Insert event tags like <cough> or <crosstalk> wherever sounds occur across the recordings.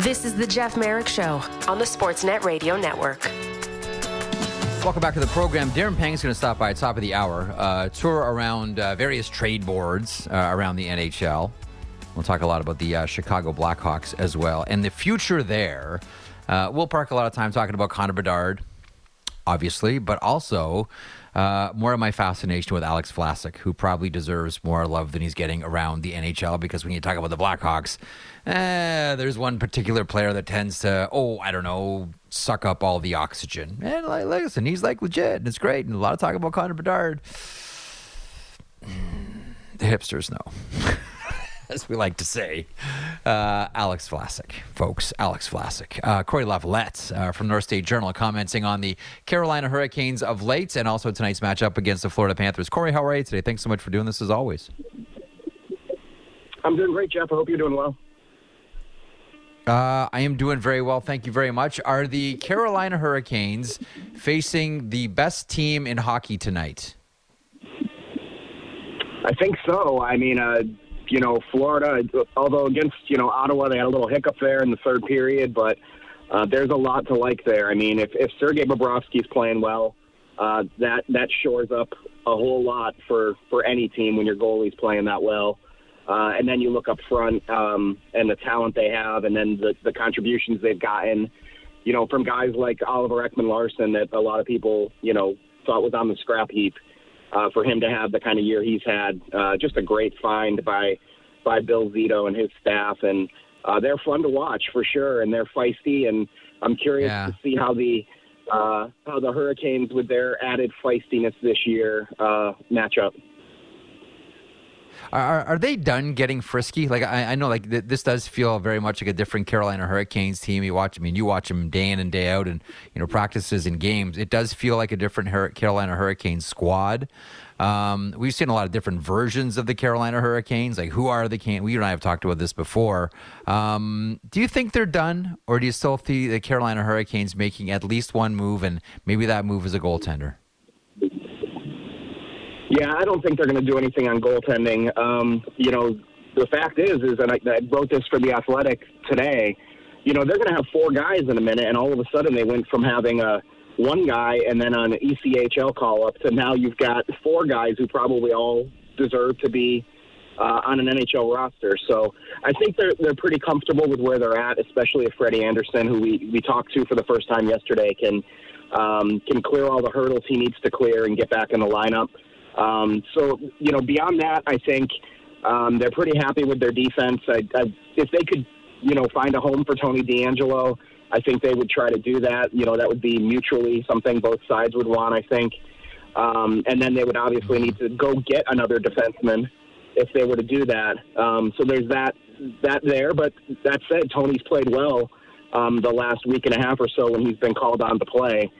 This is the Jeff Marek Show on the Sportsnet Radio Network. Welcome back to the program. Darren Pang is going to stop by at top of the hour, uh, tour around uh, various trade boards uh, around the NHL. We'll talk a lot about the uh, Chicago Blackhawks as well and the future there. Uh, we'll park a lot of time talking about Connor Bedard, obviously, but also uh, more of my fascination with Alex Vlasic, who probably deserves more love than he's getting around the NHL. Because when you talk about the Blackhawks, eh, there's one particular player that tends to, oh, I don't know, suck up all the oxygen. And like, listen, he's like legit, and it's great, and a lot of talk about Connor Bedard. The hipsters know. <laughs> <laughs> as we like to say. Uh, Alex Vlasic, folks. Alex Vlasic. Uh, Cory Lavalette uh, from North State Journal commenting on the Carolina Hurricanes of late and also tonight's matchup against the Florida Panthers. Cory, how are you today? Thanks so much for doing this as always. I'm doing great, Jeff. I hope you're doing well. Uh, I am doing very well. Thank you very much. Are the Carolina Hurricanes facing the best team in hockey tonight? I think so. I mean, uh, you know, Florida, although against, you know, Ottawa, they had a little hiccup there in the third period, but uh, there's a lot to like there. I mean, if, if Sergei Bobrovsky's playing well, uh, that that shores up a whole lot for, for any team when your goalie's playing that well. Uh, and then you look up front um, and the talent they have, and then the, the contributions they've gotten, you know, from guys like Oliver Ekman Larsson that a lot of people, you know, thought was on the scrap heap for him to have the kind of year he's had. Uh, just a great find by by Bill Zito and his staff, and uh, they're fun to watch for sure, and they're feisty. And I'm curious Yeah. to see how the uh, how the Hurricanes, with their added feistiness this year, uh, match up. Are, are, they done getting frisky? Like I, I know, like th- this does feel very much like a different Carolina Hurricanes team. You watch, I mean, you watch them day in and day out, and you know practices and games. It does feel like a different Hur- Carolina Hurricanes squad. Um, we've seen a lot of different versions of the Carolina Hurricanes. Like who are the can? We and I have talked about this before. Um, do you think they're done, or do you still see the Carolina Hurricanes making at least one move, and maybe that move is a goaltender? Yeah, I don't think they're going to do anything on goaltending. Um, you know, the fact is, is and I, I wrote this for the Athletic today. You know, they're going to have four guys in a minute, and all of a sudden they went from having a one guy and then an ECHL call up to now you've got four guys who probably all deserve to be uh, on an NHL roster. So I think they're they're pretty comfortable with where they're at, especially if Freddie Andersen, who we we talked to for the first time yesterday, can um, can clear all the hurdles he needs to clear and get back in the lineup. Um, so you know, beyond that, I think um, they're pretty happy with their defense. I, I, if they could, you know, find a home for Tony DeAngelo, I think they would try to do that. You know, that would be mutually something both sides would want. I think, um, and then they would obviously need to go get another defenseman if they were to do that. Um, so there's that that there. But that said, Tony's played well um, the last week and a half or so when he's been called on to play.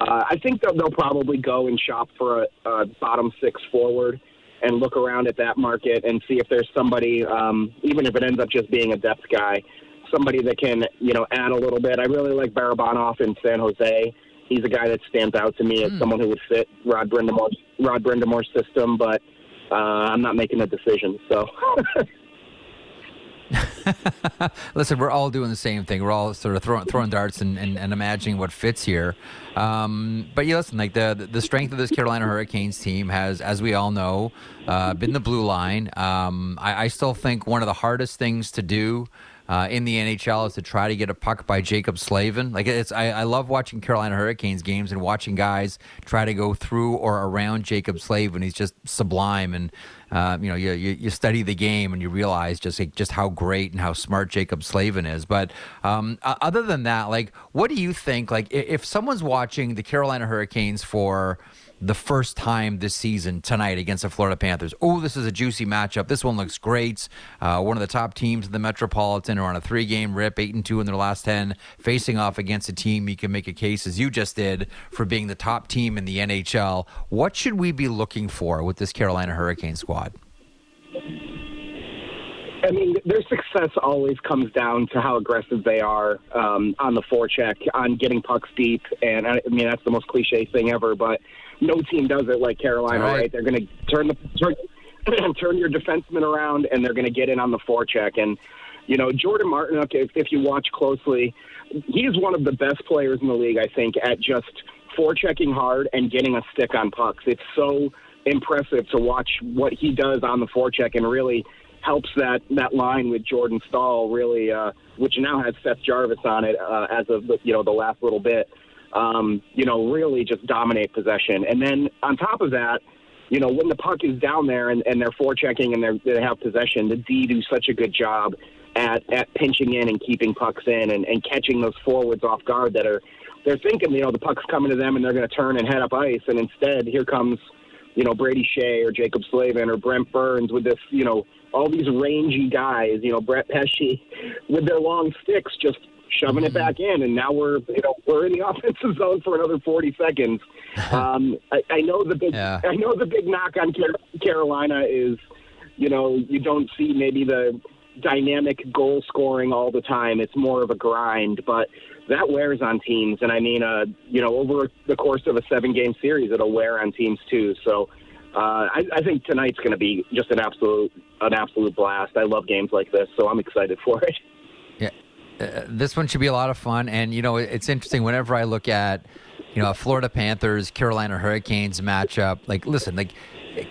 Uh, I think they'll, they'll probably go and shop for a, a bottom six forward and look around at that market and see if there's somebody, um, even if it ends up just being a depth guy, somebody that can, you know, add a little bit. I really like Barabanov in San Jose. He's a guy that stands out to me as someone who would fit Rod Brind'Amour's, Rod Brind'Amour's system, but uh, I'm not making a decision. So <laughs> <laughs> Listen, we're all doing the same thing. We're all sort of throwing throwing darts and, and, and imagining what fits here. Um, but yeah, listen, like the the strength of this Carolina Hurricanes team has, as we all know, uh, been the blue line. Um, I, I still think one of the hardest things to do. Uh, in the NHL is to try to get a puck by Jaccob Slavin. Like it's, I, I love watching Carolina Hurricanes games and watching guys try to go through or around Jaccob Slavin. He's just sublime, and uh, you know, you, you you study the game and you realize just like, just how great and how smart Jaccob Slavin is. But um, o- other than that, like, what do you think? Like, if someone's watching the Carolina Hurricanes for the first time this season tonight against the Florida Panthers. Oh, this is a juicy matchup. This one looks great. Uh, one of the top teams in the Metropolitan are on a three-game rip, eight and two in their last ten, facing off against a team you can make a case as you just did for being the top team in the NHL. What should we be looking for with this Carolina Hurricane squad? I mean, their success always comes down to how aggressive they are um, on the forecheck, on getting pucks deep, and I, I mean that's the most cliche thing ever. But no team does it like Carolina, Right. right? They're going to turn the turn, <clears throat> turn your defenseman around, and they're going to get in on the forecheck. And You know, Jordan Martinook, if, if you watch closely, he's one of the best players in the league, I think, at just forechecking hard and getting a stick on pucks. It's so impressive to watch what he does on the forecheck and really helps that that line with Jordan Staal really, uh, which now has Seth Jarvis on it uh, as of you know the last little bit. Um, you know, really just dominate possession, and then on top of that, you know, when the puck is down there and, and they're forechecking and they're, they have possession, the D do such a good job at at pinching in and keeping pucks in and, and catching those forwards off guard that are they're thinking you know the puck's coming to them and they're going to turn and head up ice, and instead here comes you know Brady Skjei or Jaccob Slavin or Brent Burns with this you know all these rangy guys, you know, Brett Pesce <laughs> with their long sticks just shoving it back in, and now we're you know we're in the <laughs> offensive zone for another 40 seconds. <laughs> Um, I, I know the big yeah. I know the big knock on Carolina is you know you don't see maybe the dynamic goal scoring all the time. It's more of a grind, but that wears on teams. And I mean, uh, you know, over the course of a seven game series, it'll wear on teams too. So uh, I, I think tonight's going to be just an absolute an absolute blast. I love games like this, so I'm excited for it. <laughs> Uh, this one should be a lot of fun, and you know it's interesting. Whenever I look at you know a Florida Panthers Carolina Hurricanes matchup, like listen, like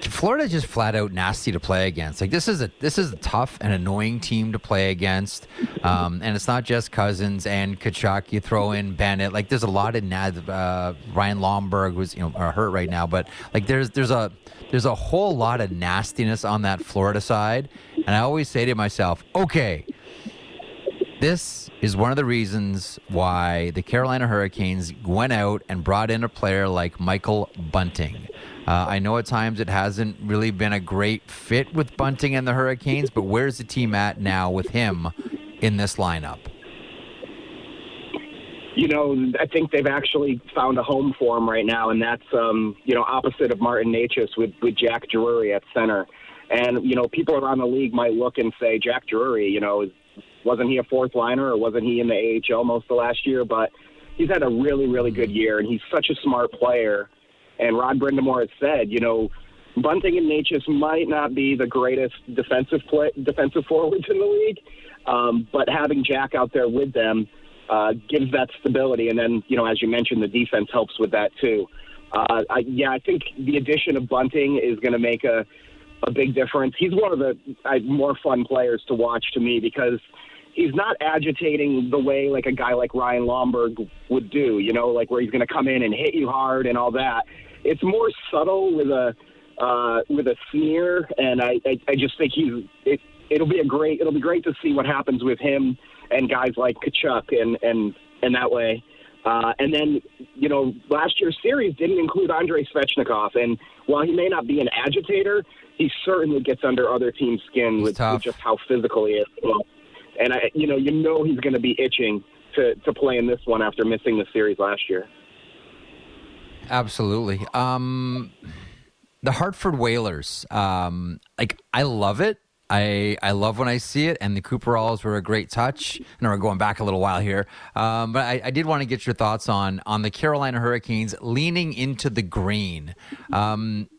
Florida just flat out nasty to play against. Like this is a this is a tough and annoying team to play against, um, and it's not just Cousins and Tkachuk. You throw in Bennett. Like there's a lot of uh, Ryan Lomberg was you know hurt right now, but like there's there's a there's a whole lot of nastiness on that Florida side, and I always say to myself, okay. This is one of the reasons why the Carolina Hurricanes went out and brought in a player like Michael Bunting. Uh, I know at times it hasn't really been a great fit with Bunting and the Hurricanes, but where's the team at now with him in this lineup? You know, I think they've actually found a home for him right now, and that's um, you know opposite of Martin Necas with with Jack Drury at center. And you know, people around the league might look and say Jack Drury, you know, wasn't he a fourth liner or wasn't he in the AHL most of last year? But he's had a really, really good year, and he's such a smart player and Rod Brind'Amour has said, you know, Bunting and Necas might not be the greatest defensive play, defensive forwards in the league, um, but having Jack out there with them uh, gives that stability. And then, you know, as you mentioned, the defense helps with that too. Uh, I, yeah, I think the addition of Bunting is going to make a a big difference. He's one of the uh, more fun players to watch to me because he's not agitating the way like a guy like Ryan Lomberg would do. You know, like where he's going to come in and hit you hard and all that it's more subtle with a uh, with a sneer, and I, I, I just think he's it, it'll be a great it'll be great to see what happens with him and guys like Tkachuk and and and that way. Uh, and then, you know, last year's series didn't include Andrei Svechnikov, and while he may not be an agitator, he certainly gets under other teams' skin with, with, just how physical he is. And I, you know, you know he's going to be itching to to play in this one after missing the series last year. Absolutely. Um, the Hartford Whalers, um, like I love it. I I love when I see it, and the Cooperalls were a great touch. And we're going back a little while here, um, but I, I, did want to get your thoughts on on the Carolina Hurricanes leaning into the green. Um,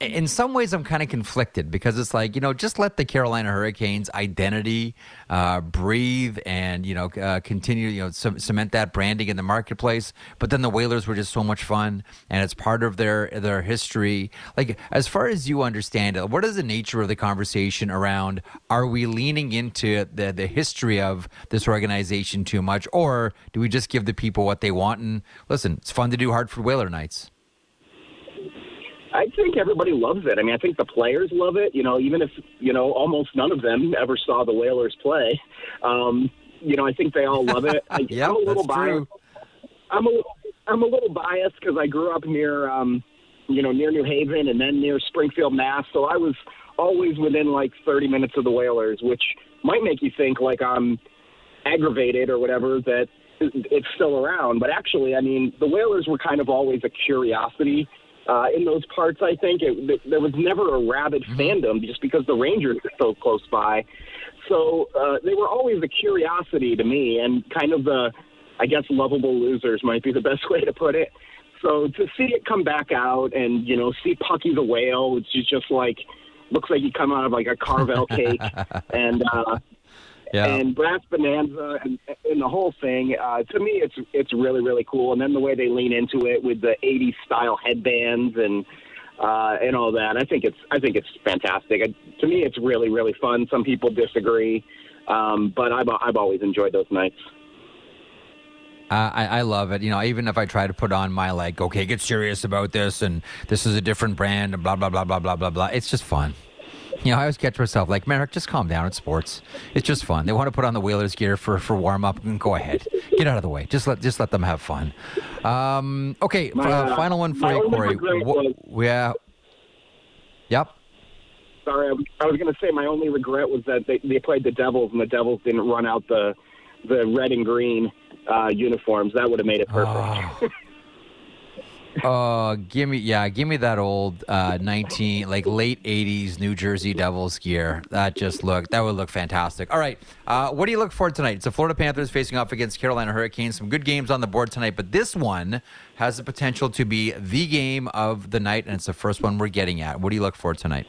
in some ways, I'm kind of conflicted because it's like you know, just let the Carolina Hurricanes identity uh, breathe and you know uh, continue you know c- cement that branding in the marketplace. But then the Whalers were just so much fun, and it's part of their their history. Like as far as you understand it, what is the nature of the conversation around? Are we leaning into the the history of this organization too much, or do we just give the people what they want? And listen, it's fun to do Hartford Whaler nights. I think everybody loves it. I mean, I think the players love it. You know, even if you know almost none of them ever saw the Whalers play, um, you know, I think they all love it. I, <laughs> yep, I'm a little biased. True. I'm a I'm a little biased because I grew up near, um, you know, near New Haven and then near Springfield, Mass. So I was always within like 30 minutes of the Whalers, which might make you think like I'm aggravated or whatever that it's still around. But actually, I mean, the Whalers were kind of always a curiosity uh, in those parts. I think it, there was never a rabid mm-hmm. fandom just because the Rangers are so close by. So uh, they were always a curiosity to me, and kind of the, I guess, lovable losers might be the best <laughs> way to put it. So to see it come back out and you know see Pucky the whale, which is just like looks like he come out of like a Carvel cake, <laughs> and uh, Yeah. And Brass Bonanza and, and the whole thing, uh, to me, it's it's really really cool. And then the way they lean into it with the '80s style headbands and uh, and all that, I think it's I think it's fantastic. Uh, to me, it's really really fun. Some people disagree, um, but I've I've always enjoyed those nights. Uh, I, I love it. You know, even if I try to put on my like, okay, get serious about this, and this is a different brand, and blah blah blah blah blah blah blah. It's just fun. You know, I always catch myself like, Marek, just calm down. It's sports. It's just fun. They want to put on the Whalers gear for, for warm up. And go ahead, get out of the way. Just let just let them have fun. Um, okay, My, uh, uh, final one for you, Cory. was- yeah. Yep. Sorry, I was, I was going to say my only regret was that they, they played the Devils and the Devils didn't run out the the red and green uh, uniforms. That would have made it perfect. Oh, <laughs> give me yeah, give me that old uh, nineteen like late eighties New Jersey Devils gear. That just look that would look fantastic. All right, uh, what do you look for tonight? It's the Florida Panthers facing off against Carolina Hurricanes. Some good games on the board tonight, but this one has the potential to be the game of the night, and it's the first one we're getting at. What do you look for tonight?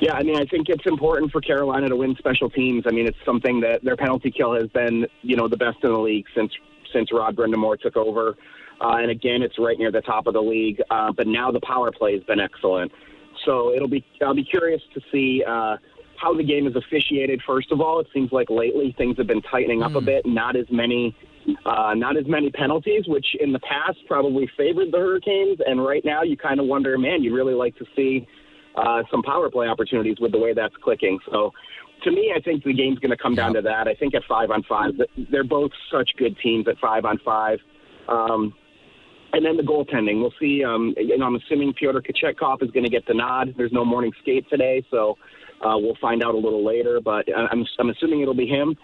Yeah, I mean, I think it's important for Carolina to win special teams. I mean, it's something that their penalty kill has been, you know, the best in the league since since Rod Brind'Amour took over. Uh, and again, it's right near the top of the league. Uh, but now the power play has been excellent. So it'll be I'll be curious to see uh, how the game is officiated. First of all, it seems like lately things have been tightening up a bit. Not as many. Uh, not as many penalties, which in the past probably favored the Hurricanes, and right now you kind of wonder, man, you'd really like to see uh, some power play opportunities with the way that's clicking. So, to me, I think the game's going to come down to that. I think at five on five, they're both such good teams at five on five. Um, and then the goaltending, we'll see. Um, and I'm assuming Pyotr Kochetkov is going to get the nod. There's no morning skate today, so uh, we'll find out a little later. But I'm, I'm assuming it'll be him,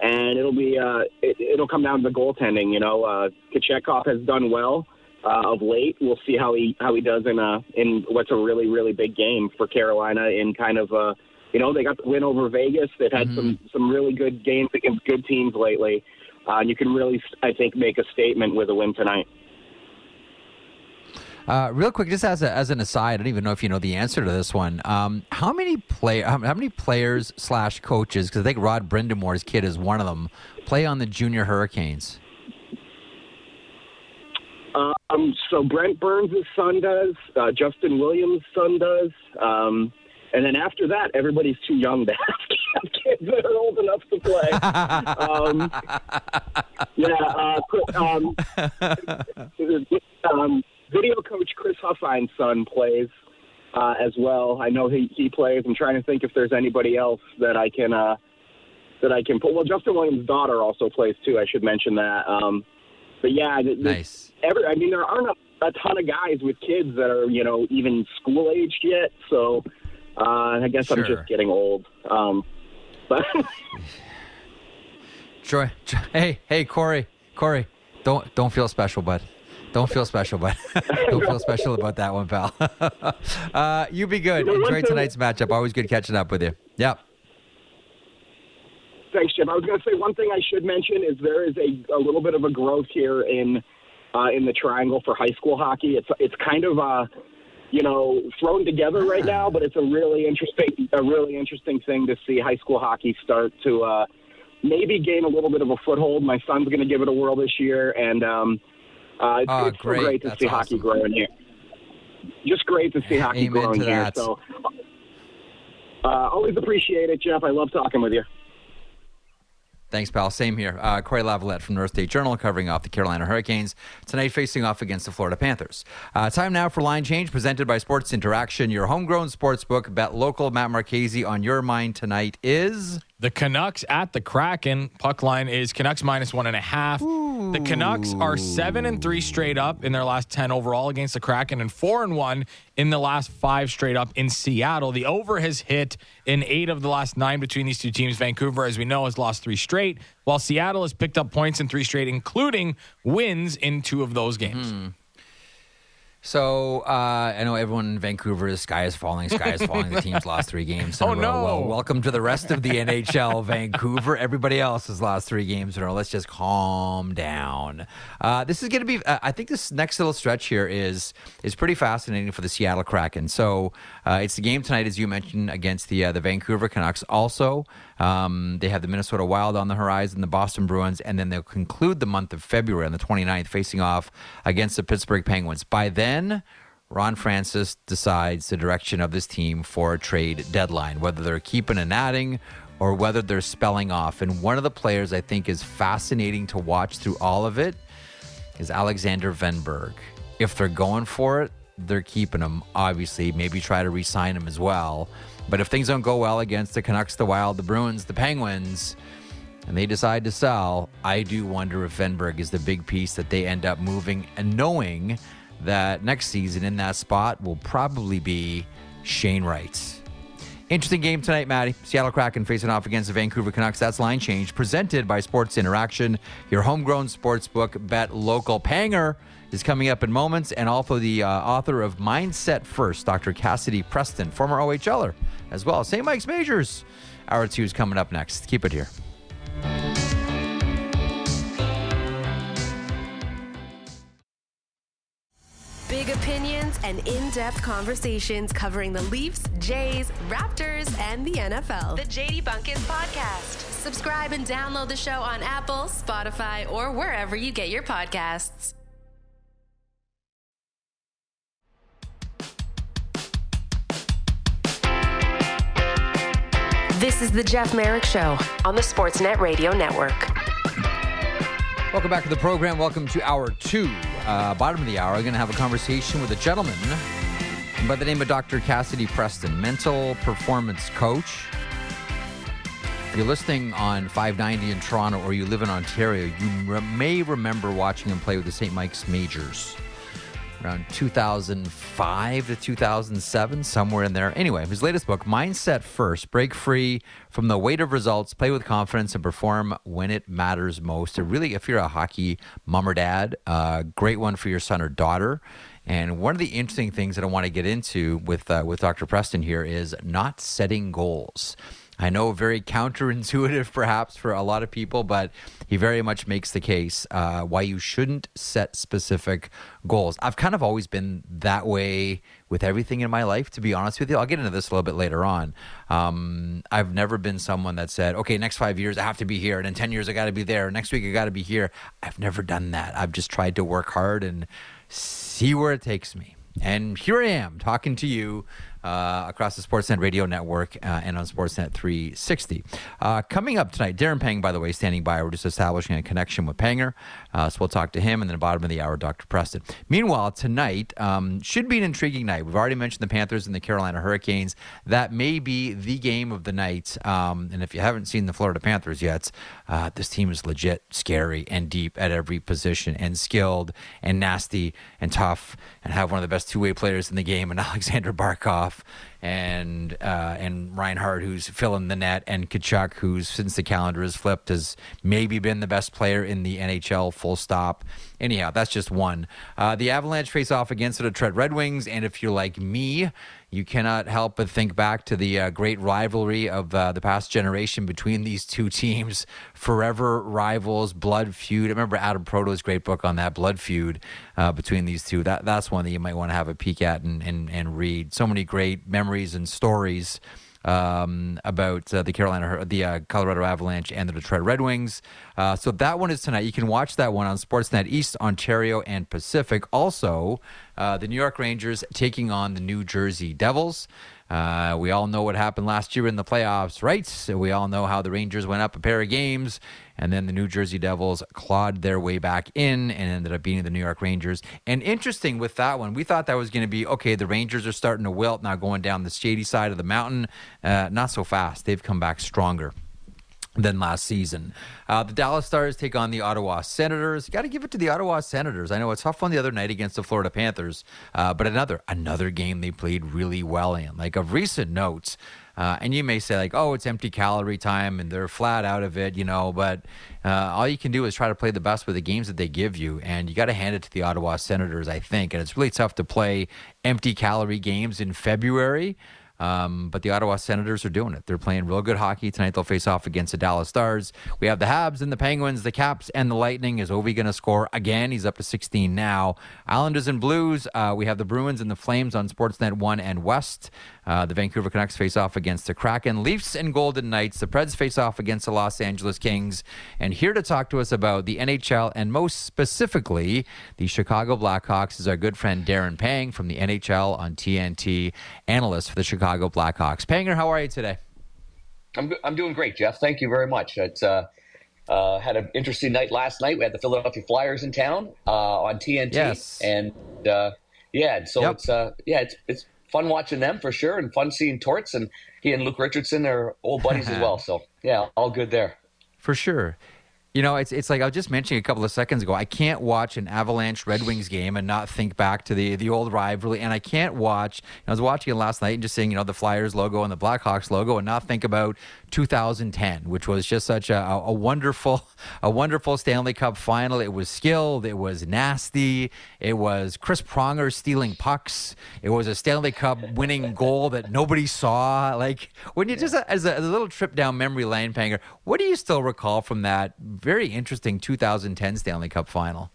and it'll be uh, it, it'll come down to the goaltending. You know, uh, Kachetkov has done well uh, of late. We'll see how he how he does in a in what's a really really big game for Carolina in kind of uh, you know they got the win over Vegas. They've had some some really good games against good teams lately. Uh, and you can really, I think, make a statement with a win tonight. Uh, real quick, just as a, as an aside, I don't even know if you know the answer to this one. Um, how many play how, how many players slash coaches? Because I think Rod Brind'Amour's kid is one of them. Play on the Junior Hurricanes. Um, so Brent Burns' son does, uh, Justin Williams' son does, um, and then after that, everybody's too young to <laughs> have kids that are old enough to play. um, <laughs> yeah, uh, um, <laughs> um, video coach Chris Huffine's son plays uh, as well. I know he he plays. I'm trying to think if there's anybody else that I can uh, that I can put. Well, Justin Williams' daughter also plays too. I should mention that. Um, but yeah, th- Nice. every I mean there aren't a, a ton of guys with kids that are you know even school aged yet. So uh, I guess I'm just getting old. Um, but <laughs> Troy, Tro- hey, hey, Cory, Cory, don't don't feel special, bud. Don't feel special, bud. <laughs> don't feel special about that one, pal. <laughs> uh, you be good. You know, Enjoy tonight's matchup. Always good catching up with you. Yep. thanks, Jim. I was going to say one thing I should mention is there is a, a little bit of a growth here in uh, in the triangle for high school hockey. It's it's kind of uh, you know thrown together right now, but it's a really interesting a really interesting thing to see high school hockey start to uh, maybe gain a little bit of a foothold. My son's going to give it a whirl this year, and um, uh, it's, Oh, it's great. great to That's see hockey growing here. Just great to see hockey Amen growing here. So. Uh, always appreciate it, Jeff. I love talking with you. Thanks, pal. Same here. Uh, Cory Lavalette from North State Journal covering off the Carolina Hurricanes tonight, facing off against the Florida Panthers. Uh, time now for line change, presented by Sports Interaction, your homegrown sports book. Bet local. Matt Marchese on your mind tonight is. The Canucks at the Kraken. Puck line is Canucks minus one and a half. The Canucks are seven and three straight up in their last ten overall against the Kraken, and four and one in the last five straight up in Seattle. The over has hit in eight of the last nine between these two teams. Vancouver, as we know, has lost three straight, while Seattle has picked up points in three straight, including wins in two of those games. Hmm. So uh, I know everyone in Vancouver is sky is falling, sky is falling. The team's lost three games. In <laughs> Oh, a row. no. Well, welcome to the rest of the <laughs> NHL, Vancouver. Everybody else has lost three games in a row. Let's just calm down. Uh, this is going to be. Uh, I think this next little stretch here is is pretty fascinating for the Seattle Kraken. So uh, it's the game tonight, as you mentioned, against the uh, the Vancouver Canucks. Also, um, they have the Minnesota Wild on the horizon, the Boston Bruins, and then they'll conclude the month of February on the 29th, facing off against the Pittsburgh Penguins. By then. Ron Francis decides the direction of this team for a trade deadline, whether they're keeping and adding or whether they're spelling off. And one of the players I think is fascinating to watch through all of it is Alexander Wennberg. If they're going for it, they're keeping him, obviously. Maybe try to re sign him as well. But if things don't go well against the Canucks, the Wild, the Bruins, the Penguins, and they decide to sell, I do wonder if Wennberg is the big piece that they end up moving and knowing that next season in that spot will probably be Shane Wright. Interesting game tonight, Maddie. Seattle Kraken facing off against the Vancouver Canucks. That's line change presented by Sports Interaction, your homegrown sports book bet local. Panger is coming up in moments, and also the uh, author of Mindset First, Dr. Cassidy Preston, former OHLer as well. St. Mike's Majors. Hour two is coming up next. Keep it here. Big opinions and in depth conversations covering the Leafs, Jays, Raptors, and the NFL. The JD Bunkis Podcast. Subscribe and download the show on Apple, Spotify, or wherever you get your podcasts. This is the Jeff Marek Show on the Sportsnet Radio Network. Welcome back to the program. Welcome to hour two. Uh, bottom of the hour, I'm going to have a conversation with a gentleman by the name of Dr. Cassidy Preston, mental performance coach. If you're listening on 590 in Toronto or you live in Ontario, you may remember watching him play with the St. Mike's Majors around 2005 to 2007, somewhere in there. Anyway, his latest book, Mindset First Break Free from the Weight of Results, Play with Confidence, and Perform When It Matters Most. Really, if you're a hockey mom or dad, uh, great one for your son or daughter. And one of the interesting things that I want to get into with uh, with Dr. Preston here is not setting goals. I know very counterintuitive <laughs> perhaps for a lot of people, but he very much makes the case uh, why you shouldn't set specific goals. I've kind of always been that way with everything in my life, to be honest with you. I'll get into this a little bit later on. Um, I've never been someone that said, okay, next five years I have to be here, and in 10 years I got to be there, next week I got to be here. I've never done that. I've just tried to work hard and see where it takes me. And here I am talking to you uh, across the Sportsnet radio network uh, and on Sportsnet 360. Uh, coming up tonight, Darren Pang, by the way, standing by. We're just establishing a connection with Panger. Uh, so we'll talk to him. And then the bottom of the hour, Dr. Preston. Meanwhile, tonight um, should be an intriguing night. We've already mentioned the Panthers and the Carolina Hurricanes. That may be the game of the night. Um, and if you haven't seen the Florida Panthers yet, uh, this team is legit scary and deep at every position and skilled and nasty and tough and have one of the best two way players in the game and <laughs> Alexander Barkov and uh, and Reinhart, who's filling the net, and Tkachuk, who's since the calendar has flipped, has maybe been the best player in the NHL. Full stop. Anyhow, that's just one. Uh, the Avalanche face off against the Detroit Red Wings, and if you're like me, you cannot help but think back to the uh, great rivalry of uh, the past generation between these two teams. Forever rivals, blood feud. I remember Adam Proteau's great book on that blood feud uh, between these two. That that's one that you might want to have a peek at and, and, and read. So many great memories and stories um, about uh, the Carolina, the uh, Colorado Avalanche, and the Detroit Red Wings. Uh, so that one is tonight. You can watch that one on Sportsnet East, Ontario, and Pacific. Also, uh, the New York Rangers taking on the New Jersey Devils. Uh, we all know what happened last year in the playoffs, right? So we all know how the Rangers went up a pair of games, and then the New Jersey Devils clawed their way back in and ended up beating the New York Rangers. And interesting with that one, we thought that was going to be okay. The Rangers are starting to wilt now, going down the shady side of the mountain. Uh, not so fast. They've come back stronger than last season. Uh, the Dallas Stars take on the Ottawa Senators. Got to give it to the Ottawa Senators. I know it's tough on the other night against the Florida Panthers, uh, but another another game they played really well in. Like of recent notes, Uh, and you may say like, oh, it's empty calorie time, and they're flat out of it, you know. But uh, all you can do is try to play the best with the games that they give you, and you got to hand it to the Ottawa Senators, I think. And it's really tough to play empty calorie games in February. Um, but the Ottawa Senators are doing it. They're playing real good hockey tonight. They'll face off against the Dallas Stars. We have the Habs and the Penguins, the Caps and the Lightning. Is Ovi going to score again? He's up to 16 now. Islanders and Blues. Uh, we have the Bruins and the Flames on Sportsnet 1 and West. Uh, the Vancouver Canucks face off against the Kraken. Leafs and Golden Knights. The Preds face off against the Los Angeles Kings. And here to talk to us about the NHL and most specifically the Chicago Blackhawks is our good friend Darren Pang from the NHL on TNT, analyst for the Chicago Blackhawks. Panger, how are you today? I'm, I'm doing great, Jeff. Thank you very much. It's uh, uh, had an interesting night last night. We had the Philadelphia Flyers in town uh, on TNT, yes. and uh, yeah, so Yep. it's uh, yeah, it's it's fun watching them for sure, and fun seeing Torts and he and Luke Richardson are old buddies as well. <laughs> So yeah, all good there. For sure. You know, it's it's like I was just mentioning a couple of seconds ago. I can't watch an Avalanche Red Wings game and not think back to the the old rivalry. And I can't watch. I was watching it last night and just seeing you know the Flyers logo and the Blackhawks logo and not think about 2010, which was just such a, a wonderful <laughs> a wonderful Stanley Cup final. It was skilled. It was nasty. It was Chris Pronger stealing pucks. It was a Stanley Cup winning goal that nobody saw. Like when you just as a, as a little trip down memory lane, Panger, what do you still recall from that very interesting 2010 Stanley Cup final?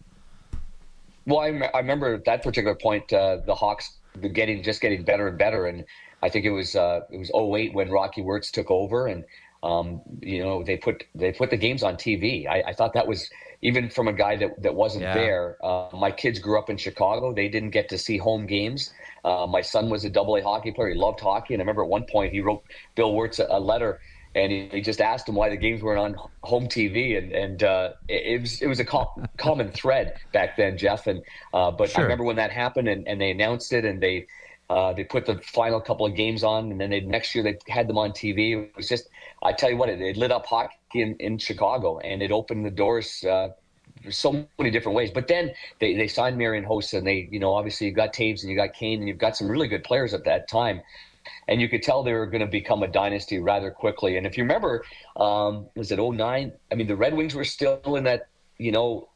Well, I, remember at that particular point, uh, the Hawks getting just getting better and better, and I think it was uh, it was 08 when Rocky Wirtz took over, and um, you know they put they put the games on TV. I, I thought that was even from a guy that that wasn't Yeah. there. Uh, my kids grew up in Chicago; they didn't get to see home games. Uh, my son was a double A hockey player; he loved hockey, and I remember at one point he wrote Bill Wirtz a, a letter. And he, he just asked him why the games weren't on home TV, and and uh, it, it was it was a co- common thread back then, Jeff. And uh, but I remember when that happened, and, and they announced it, and they uh, they put the final couple of games on, and then they, next year they had them on TV. It was just, I tell you what, it, it lit up hockey in, in Chicago, and it opened the doors uh, so many different ways. But then they, they signed Marian Hossa, and they, you know, obviously you've got Toews and you got Kane, and you've got some really good players at that time. And you could tell they were going to become a dynasty rather quickly. And if you remember, um, was it 09? I mean, the Red Wings were still in that, you know,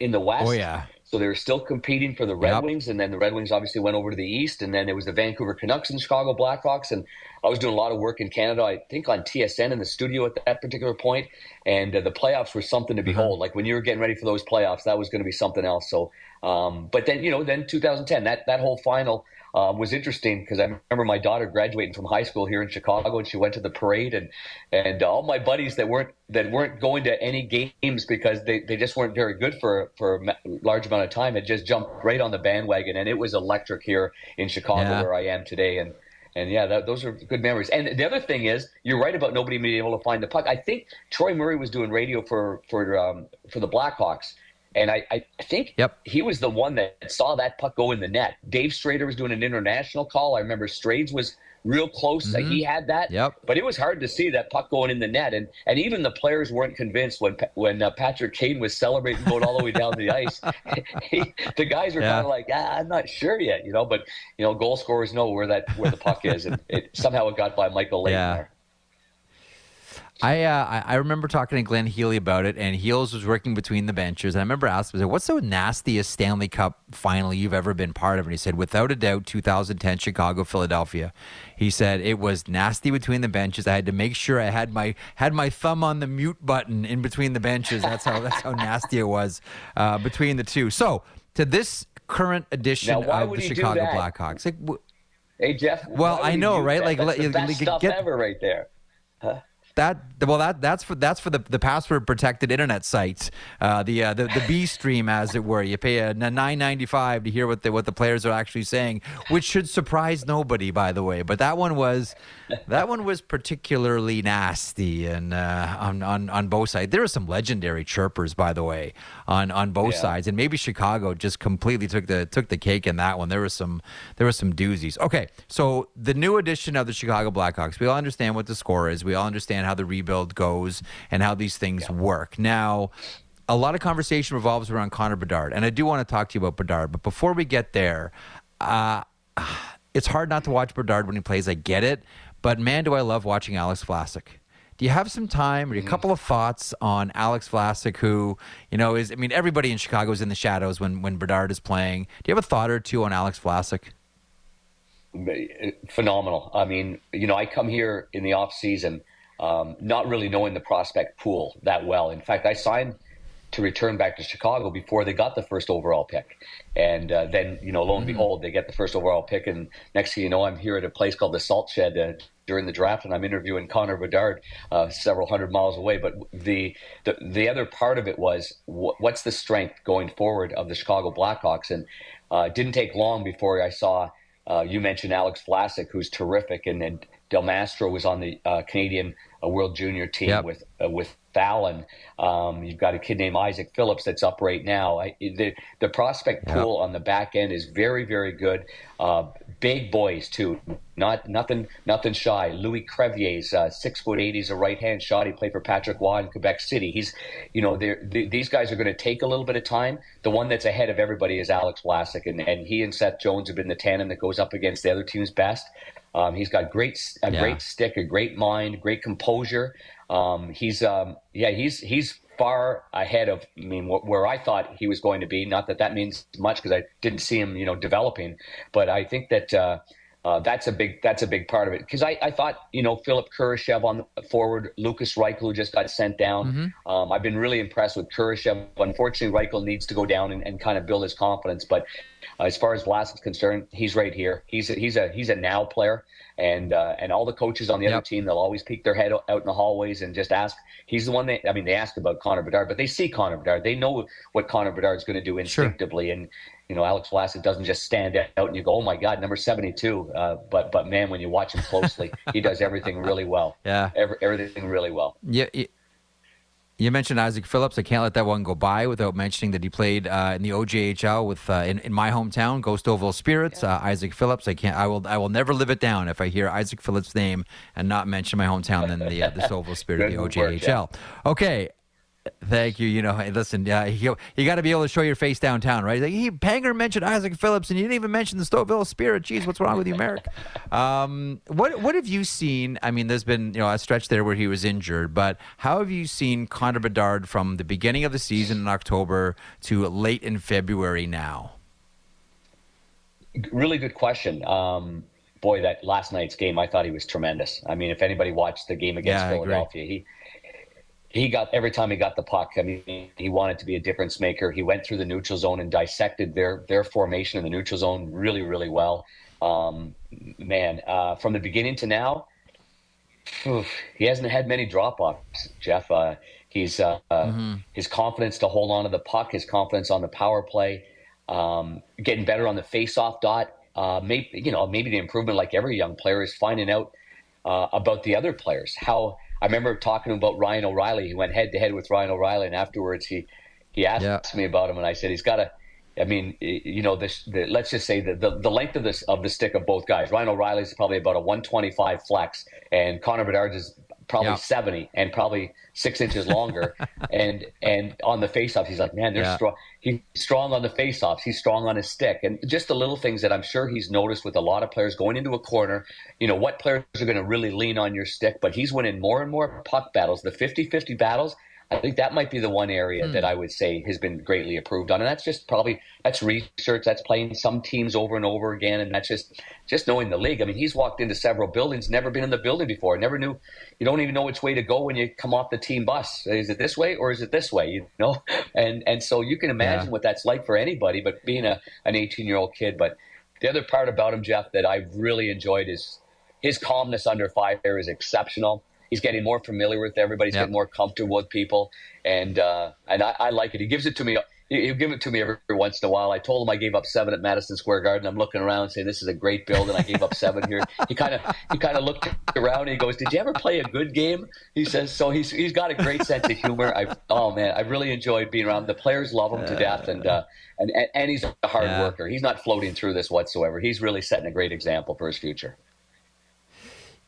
in the West. Oh yeah, So they were still competing for the Red Yep. Wings, and then the Red Wings obviously went over to the East, and then there was the Vancouver Canucks and Chicago Blackhawks, and I was doing a lot of work in Canada, I think on TSN in the studio at that particular point, and uh, the playoffs were something to behold. Like when you were getting ready for those playoffs, that was going to be something else. So, um, but then you know, then 2010, that that whole final. Uh, was interesting because I remember my daughter graduating from high school here in Chicago, and she went to the parade, and and all my buddies that weren't that weren't going to any games because they, they just weren't very good for for a large amount of time had just jumped right on the bandwagon, and it was electric here in Chicago Yeah. where I am today, and and yeah, that, those are good memories. And the other thing is, you're right about nobody being able to find the puck. I think Troy Murray was doing radio for for um, for the Blackhawks. And I, I think Yep. he was the one that saw that puck go in the net. Dave Strader was doing an international call. I remember Strades was real close. Mhm. He had that. Yep. But it was hard to see that puck going in the net, and and even the players weren't convinced when when uh, Patrick Kane was celebrating going all the way down the <laughs> ice. <laughs> he, the guys were Yeah. kind of like, ah, I'm not sure yet, you know. But you know, goal scorers know where that where the puck is, and it, somehow it got by Michael Leighton Yeah. there. I, uh, I remember talking to Glenn Healy about it, and Heels was working between the benches. And I remember asking him, "What's the nastiest Stanley Cup final you've ever been part of?" And he said, "Without a doubt, 2010 Chicago Philadelphia." He said it was nasty between the benches. I had to make sure I had my had my thumb on the mute button in between the benches. That's how that's how nasty it was uh, between the two. So to this current edition Now, of the Chicago? Blackhawks, like, w- Hey Jeff. Well, I know, right? Like, that's let- the best you stuff get- ever, right there. That well, that that's for that's for the, the password protected internet sites, uh, the uh, the the B stream, as it were. You pay a nine ninety five to hear what the what the players are actually saying, which should surprise nobody, by the way. But that one was that one was particularly nasty, and uh, on on on both sides, there were some legendary chirpers, by the way, on on both Yeah. sides, and maybe Chicago just completely took the took the cake in that one. There was some there was some doozies. Okay, so the new edition of the Chicago Blackhawks, we all understand what the score is. We all understand how the rebuild goes and how these things work. Now, a lot of conversation revolves around Connor Bedard, and I do want to talk to you about Bedard. But before we get there, uh, <sighs> it's hard not to watch Bedard when he plays. I get it, but man, do I love watching Alex Vlasic. Do you have some time or a couple of thoughts on Alex Vlasic, who you know is? I mean, everybody in Chicago is in the shadows when when Bedard is playing. Do you have a thought or two on Alex Vlasic? Phenomenal. I mean, you know, I come here in the off season, um, not really knowing the prospect pool that well. In fact, I signed to return back to Chicago before they got the first overall pick. And uh, then, you know, lo and mm-hmm. behold, they get the first overall pick. And next thing you know, I'm here at a place called the Salt Shed uh, during the draft, and I'm interviewing Connor Bedard uh, several hundred miles away. But the, the the other part of it was wh- what's the strength going forward of the Chicago Blackhawks? And uh, it didn't take long before I saw. Uh, you mentioned Alex Vlasic, who's terrific, and then Del Mastro was on the uh, Canadian World Junior team yep. with with Fallon. Um, you've got a kid named Isaac Phillips that's up right now. I, the the prospect pool on the back end is very very good. Uh, big boys too. Not nothing nothing shy. Louis Crevier's uh, six foot eight. He's a right hand shot. He played for Patrick Roy in Quebec City. He's you know they, these guys are going to take a little bit of time. The one that's ahead of everybody is Alex Vlasic, and, and he and Seth Jones have been the tandem that goes up against the other team's best. Um, he's got great a yeah. great stick, a great mind, great composure. Um, he's um, yeah, he's he's far ahead of I mean where I thought he was going to be. Not that that means much because I didn't see him, you know, developing. But I think that uh, uh, that's a big that's a big part of it because I, I thought you know Philipp Kurashev on the forward, Lukas Reichel who just got sent down. Mm-hmm. Um, I've been really impressed with Kurashev. Unfortunately, Reichel needs to go down and, and kind of build his confidence. But uh, as far as Vlasic is concerned, he's right here. He's a, he's a he's a now player and uh, and all the coaches on the yep. other team they'll always peek their head out in the hallways and just ask. He's the one that I mean they ask about Connor Bedard, but they see Connor Bedard. They know what Connor Bedard is going to do instinctively, sure. and you know Alex Vlasic doesn't just stand out and you go, oh my God, number seventy two. Uh, but but man, when you watch him closely, he does everything really well. <laughs> Yeah, Every, everything really well. Yeah. You mentioned Isaac Phillips. I can't let that one go by without mentioning that he played uh, in the OJHL with uh, in, in, my hometown, Stouffville Spirits. Uh, Isaac Phillips. I can't. I will. I will never live it down if I hear Isaac Phillips' name and not mention my hometown. Then the uh, the Stouffville Spirit, <laughs> the OJHL. Work, yeah. Okay, Thank you. You know, hey, listen, yeah, you, you got to be able to show your face downtown, right? Like, he Panger mentioned Isaac Phillips, and you didn't even mention the Stouffville Spirit. Jeez, what's wrong with you, Marek? <laughs> Um, what what have you seen? I mean, there's been you know a stretch there where he was injured, but how have you seen Connor Bedard from the beginning of the season in October to late in February now? Really good question. Um, boy, that last night's game, I thought he was tremendous. I mean, if anybody watched the game against yeah, Philadelphia, he he got every time he got the puck. I mean, he wanted to be a difference maker. He went through the neutral zone and dissected their their formation in the neutral zone really, really well. Um, man, uh, from the beginning to now, whew, he hasn't had many drop offs. Jeff, uh, he's uh, mm-hmm. his confidence to hold on to the puck, his confidence on the power play, um, getting better on the face-off dot. Uh, maybe you know, maybe the improvement, like every young player, is finding out uh, about the other players how I remember talking about Ryan O'Reilly. He went head to head with Ryan O'Reilly, and afterwards he he asked yeah. me about him, and I said he's got a. I mean, you know, this. The, let's just say the, the, the length of this of the stick of both guys. Ryan O'Reilly is probably about a 125 flex, and Connor Bedard is probably yeah. 70 and probably six inches longer. <laughs> and and on the faceoffs, he's like, man, they're yeah. strong. He's strong on the faceoffs. He's strong on his stick, and just the little things that I'm sure he's noticed with a lot of players going into a corner. You know, what players are going to really lean on your stick, but he's winning more and more puck battles. The 50-50 battles I think that might be the one area mm. that I would say has been greatly improved on, and that's just probably that's research. That's playing some teams over and over again, and that's just just knowing the league. I mean, he's walked into several buildings, never been in the building before, never knew. You don't even know which way to go when you come off the team bus. Is it this way or is it this way? You know, <laughs> and and so you can imagine yeah. what that's like for anybody, but being a an 18 year old kid. But the other part about him, Jeff, that I've really enjoyed is his calmness under fire is exceptional he's getting more familiar with everybody. He's yep. getting more comfortable with people, and uh, and I, I, like it. He gives it to me. He'll give it to me every once in a while. I told him I gave up seven at Madison Square Garden. I'm looking around saying this is a great build, and I gave up seven here. He kind of he kind of looked around and he goes, "Did you ever play a good game?" He says. So he's he's got a great sense of humor. I oh man, I really enjoyed being around. The players love him to death, and uh, and, and he's a hard yeah. worker. He's not floating through this whatsoever. He's really setting a great example for his future.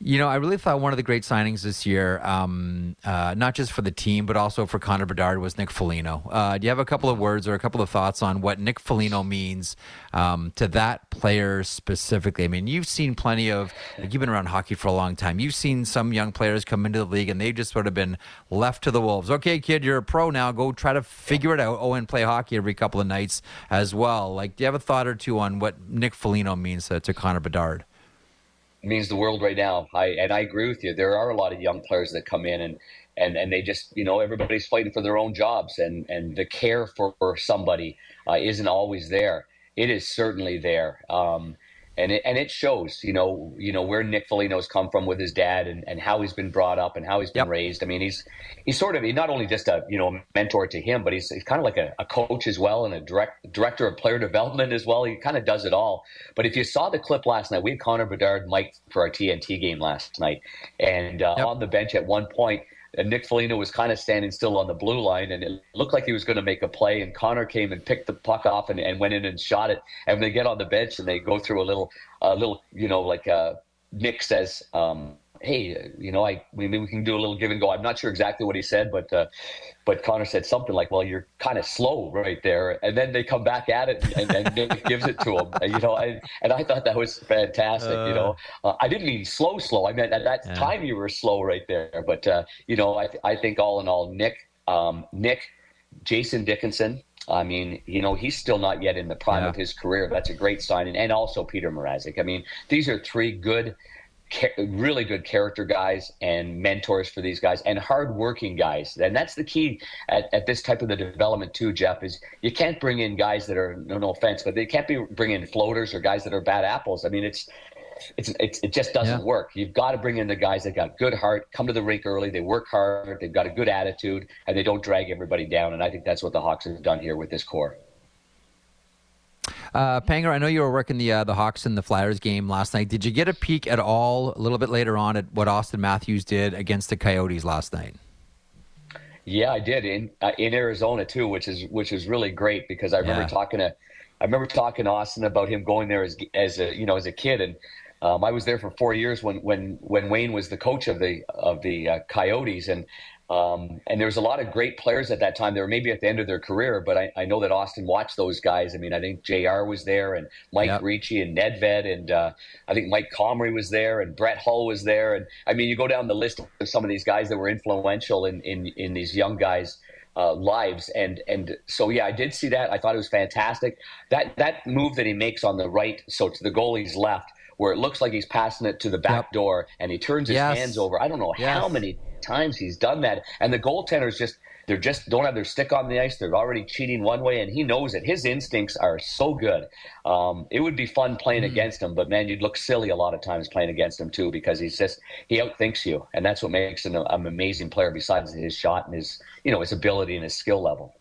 You know, I really thought one of the great signings this year, um, uh, not just for the team, but also for Connor Bedard, was Nick Foligno. Uh, do you have a couple of words or a couple of thoughts on what Nick Foligno means um, to that player specifically? I mean, you've seen plenty of, like, you've been around hockey for a long time. You've seen some young players come into the league and they've just sort of been left to the wolves. Okay, kid, you're a pro now. Go try to figure it out. Oh, and play hockey every couple of nights as well. Like, do you have a thought or two on what Nick Foligno means to, to Connor Bedard? Means the world right now. I and I agree with you. There are a lot of young players that come in and and and they just you know everybody's fighting for their own jobs and and the care for, for somebody uh, isn't always there. It is certainly there. Um, and it, and it shows, you know, you know where Nick Foligno's come from with his dad and, and how he's been brought up and how he's been yep. raised. I mean, he's he's sort of he's not only just a you know mentor to him, but he's, he's kind of like a, a, coach as well and a direct director of player development as well. He kind of does it all. But if you saw the clip last night, we had Connor Bedard, Mike for our TNT game last night, and uh, yep. on the bench at one point and Nick Foligno was kind of standing still on the blue line, and it looked like he was going to make a play. And Connor came and picked the puck off and, and went in and shot it. And they get on the bench and they go through a little, a little, you know, like uh, Nick says, um, hey, you know, I maybe we can do a little give and go. I'm not sure exactly what he said, but uh, but Connor said something like, "Well, you're kind of slow right there," and then they come back at it, and, and Nick gives it to him. You know, I, and I thought that was fantastic. Uh, you know, uh, uh, I didn't mean slow, slow. I meant at that yeah. time you were slow right there. But uh, you know, I I think all in all, Nick, um, Nick, Jason Dickinson. I mean, you know, he's still not yet in the prime yeah. of his career. That's a great sign, and, and also Peter Mrazek. I mean, these are three good really good character guys and mentors for these guys and hardworking guys. And that's the key at, at this type of the development too, Jeff, is you can't bring in guys that are, no, no offense, but they can't be bringing floaters or guys that are bad apples. I mean, it's, it's, it's, it just doesn't yeah. work. You've got to bring in the guys that got good heart, come to the rink early, they work hard, they've got a good attitude, and they don't drag everybody down. And I think that's what the Hawks have done here with this core. Uh, Panger, I know you were working the uh, the Hawks and the Flyers game last night. Did you get a peek at all a little bit later on at what Auston Matthews did against the Coyotes last night? Yeah, I did in uh, in Arizona too, which is which is really great because I remember yeah. talking to I remember talking to Auston about him going there as as a you know as a kid and. Um, I was there for four years when, when, when Wayne was the coach of the of the uh, Coyotes, and um, and there was a lot of great players at that time. They were maybe at the end of their career, but I, I know that Auston watched those guys. I mean, I think Jr. was there, and Mike yep. Ricci, and Nedved, and uh, I think Mike Comrie was there, and Brett Hull was there. And I mean, you go down the list of some of these guys that were influential in in, in these young guys. Uh, lives and and so yeah, I did see that. I thought it was fantastic. That that move that he makes on the right, so to the goalie's left, where it looks like he's passing it to the back yep. door, and he turns his yes. hands over. I don't know yes. how many times he's done that. And the goaltenders just they're just don't have their stick on the ice. They're already cheating one way, and he knows it. His instincts are so good. Um, it would be fun playing mm. against him, but man, you'd look silly a lot of times playing against him too because he's just he outthinks you, and that's what makes him an amazing player. Besides his shot and his you know his ability and his skill level.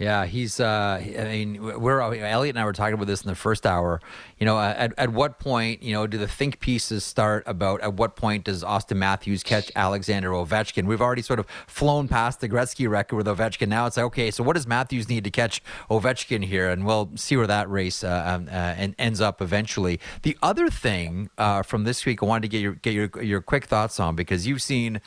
Yeah, he's. Uh, I mean, we're Elliot and I were talking about this in the first hour. You know, at, at what point, you know, do the think pieces start about at what point does Auston Matthews catch Alexander Ovechkin? We've already sort of flown past the Gretzky record with Ovechkin. Now it's like, okay, so what does Matthews need to catch Ovechkin here? And we'll see where that race uh, um, uh, and ends up eventually. The other thing uh, from this week, I wanted to get your get your your quick thoughts on because you've seen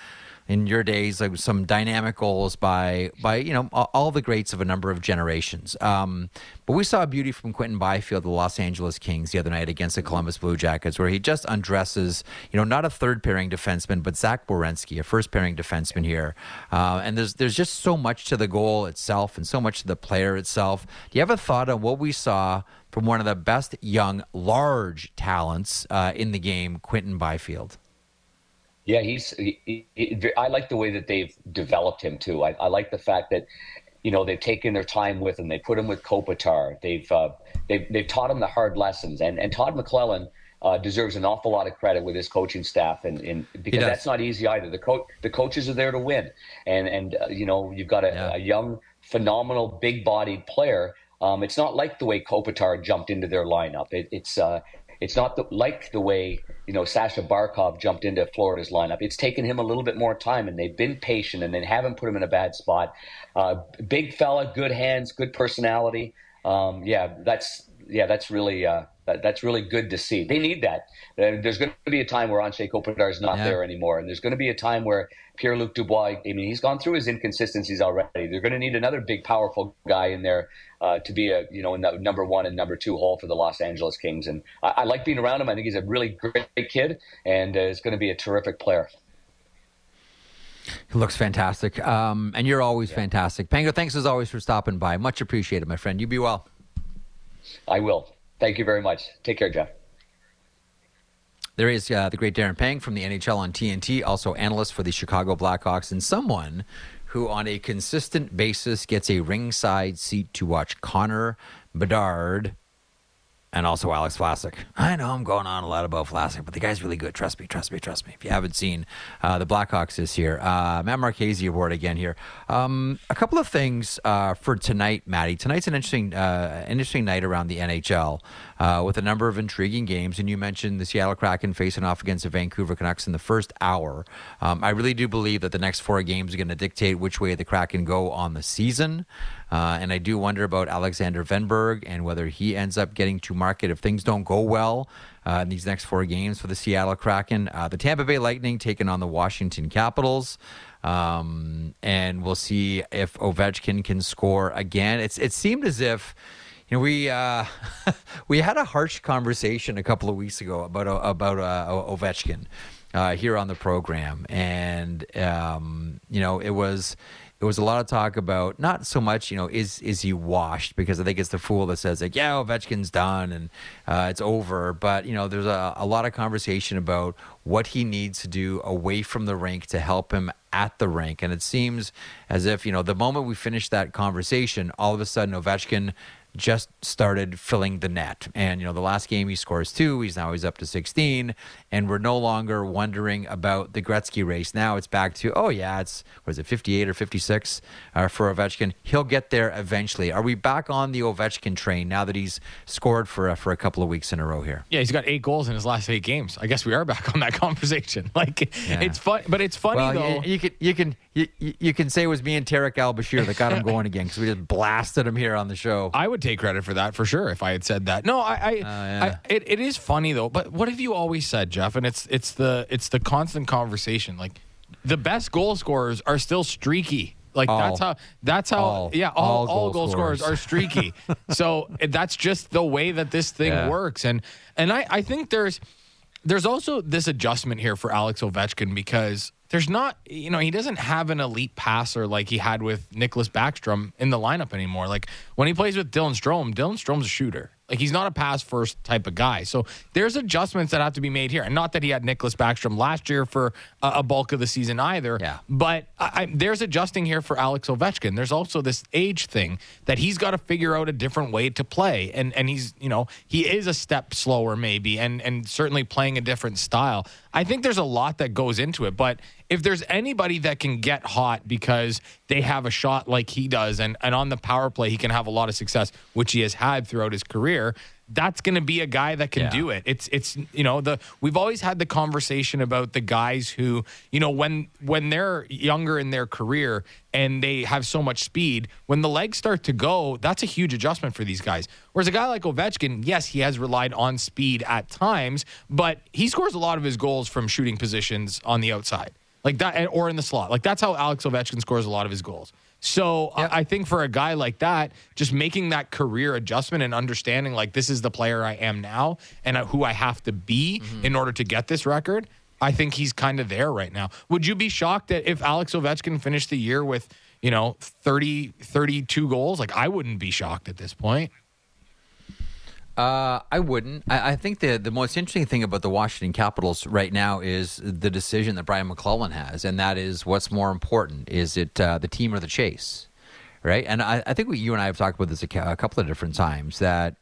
in your days like some dynamic goals by by you know all the greats of a number of generations. Um, but we saw a beauty from Quinton Byfield, the Los Angeles Kings, the other night against the Columbus Blue Jackets, where he just undresses you know not a third pairing defenseman, but Zach Werenski, a first pairing defenseman here. Uh, and there's there's just so much to the goal itself and so much to the player itself. Do you have a thought on what we saw? From one of the best young, large talents uh, in the game, Quinton Byfield. Yeah, he's. He, he, I like the way that they've developed him too. I, I, like the fact that you know they've taken their time with him. They put him with Kopitar. They've uh, they've they've taught him the hard lessons. And and Todd McLellan uh, deserves an awful lot of credit with his coaching staff, and, and because that's not easy either. The coach the coaches are there to win, and and uh, you know you've got a, yeah. a young, phenomenal, big bodied player. Um, it's not like the way Kopitar jumped into their lineup. It, it's uh, it's not the, like the way you know Sasha Barkov jumped into Florida's lineup. It's taken him a little bit more time, and they've been patient, and they haven't put him in a bad spot. Uh, big fella, good hands, good personality. Um, yeah, that's yeah, that's really uh, that, that's really good to see. They need that. Uh, there's going to be a time where Anze Kopitar is not yeah. there anymore, and there's going to be a time where Pierre Luc Dubois. I mean, he's gone through his inconsistencies already. They're going to need another big, powerful guy in there uh, to be a you know in the number one and number two hole for the Los Angeles Kings. And I, I like being around him. I think he's a really great kid, and uh, is going to be a terrific player. He looks fantastic. Um, and you're always yeah. fantastic. Pango, thanks as always for stopping by. Much appreciated, my friend. You be well. I will. Thank you very much. Take care, Jeff. There is uh, the great Darren Pang from the NHL on TNT, also analyst for the Chicago Blackhawks, and someone who, on a consistent basis, gets a ringside seat to watch Connor Bedard and also Alex Vlasic. I know I'm going on a lot about Vlasic, but the guy's really good. Trust me, trust me, trust me. If you haven't seen uh, the Blackhawks this year, uh, Matt Marchese Award again here. Um, a couple of things uh, for tonight, Maddie. Tonight's an interesting, uh, interesting night around the NHL uh, with a number of intriguing games. And you mentioned the Seattle Kraken facing off against the Vancouver Canucks in the first hour. Um, I really do believe that the next four games are going to dictate which way the Kraken go on the season. Uh, and I do wonder about Alexander Wennberg and whether he ends up getting to market if things don't go well uh, in these next four games for the Seattle Kraken. Uh, the Tampa Bay Lightning taking on the Washington Capitals. Um, and we'll see if Ovechkin can score again. It's it seemed as if you know we uh, <laughs> we had a harsh conversation a couple of weeks ago about about uh, Ovechkin uh, here on the program, and um, you know it was there was a lot of talk about not so much, you know, is is he washed? Because I think it's the fool that says like, yeah, Ovechkin's done and uh, it's over. But you know, there's a, a lot of conversation about what he needs to do away from the rink to help him at the rink. And it seems as if you know, the moment we finished that conversation, all of a sudden Ovechkin just started filling the net. And, you know, the last game he scores two, he's now he's up to 16. And we're no longer wondering about the Gretzky race. Now it's back to, oh, yeah, it's, was it, 58 or 56 uh, for Ovechkin? He'll get there eventually. Are we back on the Ovechkin train now that he's scored for, uh, for a couple of weeks in a row here? Yeah, he's got eight goals in his last eight games. I guess we are back <laughs> on that conversation. <laughs> Like, yeah. it's fun, but it's funny well, though. You, you, can, you can, you, you can say it was me and Tarek Al Bashir that got him <laughs> going again because we just blasted him here on the show. I would take credit for that for sure if I had said that. No, I, I, uh, yeah. I it, it is funny though. But what have you always said, Jeff? And it's it's the it's the constant conversation. Like the best goal scorers are still streaky. Like all, that's how that's how all, yeah all, all, all goal, goal scorers. scorers are streaky. <laughs> so that's just the way that this thing yeah. works. And and I I think there's there's also this adjustment here for Alex Ovechkin because there's not, you know, he doesn't have an elite passer like he had with Nicklas Backstrom in the lineup anymore. Like when he plays with Dylan Strome, Dylan Strome's a shooter. Like he's not a pass first type of guy. So there's adjustments that have to be made here. And not that he had Nicklas Backstrom last year for a, a bulk of the season either. Yeah. But I, I, there's adjusting here for Alex Ovechkin. There's also this age thing that he's got to figure out a different way to play. And and he's, you know, he is a step slower maybe and and certainly playing a different style. I think there's a lot that goes into it. But if there's anybody that can get hot because they have a shot like he does and, and on the power play he can have a lot of success, which he has had throughout his career, that's going to be a guy that can yeah. do it. It's it's you know the we've always had the conversation about the guys who you know when when they're younger in their career and they have so much speed when the legs start to go that's a huge adjustment for these guys. Whereas a guy like Ovechkin, yes, he has relied on speed at times, but he scores a lot of his goals from shooting positions on the outside. Like that or in the slot. Like that's how Alex Ovechkin scores a lot of his goals. So yep. I think for a guy like that, just making that career adjustment and understanding like this is the player I am now and who I have to be mm-hmm. in order to get this record, I think he's kind of there right now. Would you be shocked that if Alex Ovechkin finished the year with, you know, 30 32 goals? Like I wouldn't be shocked at this point. Uh, I wouldn't. I, I, think the the most interesting thing about the Washington Capitals right now is the decision that Brian MacLellan has, and that is what's more important: is it uh, the team or the chase, right? And I, I think we, you and I have talked about this a, a couple of different times. That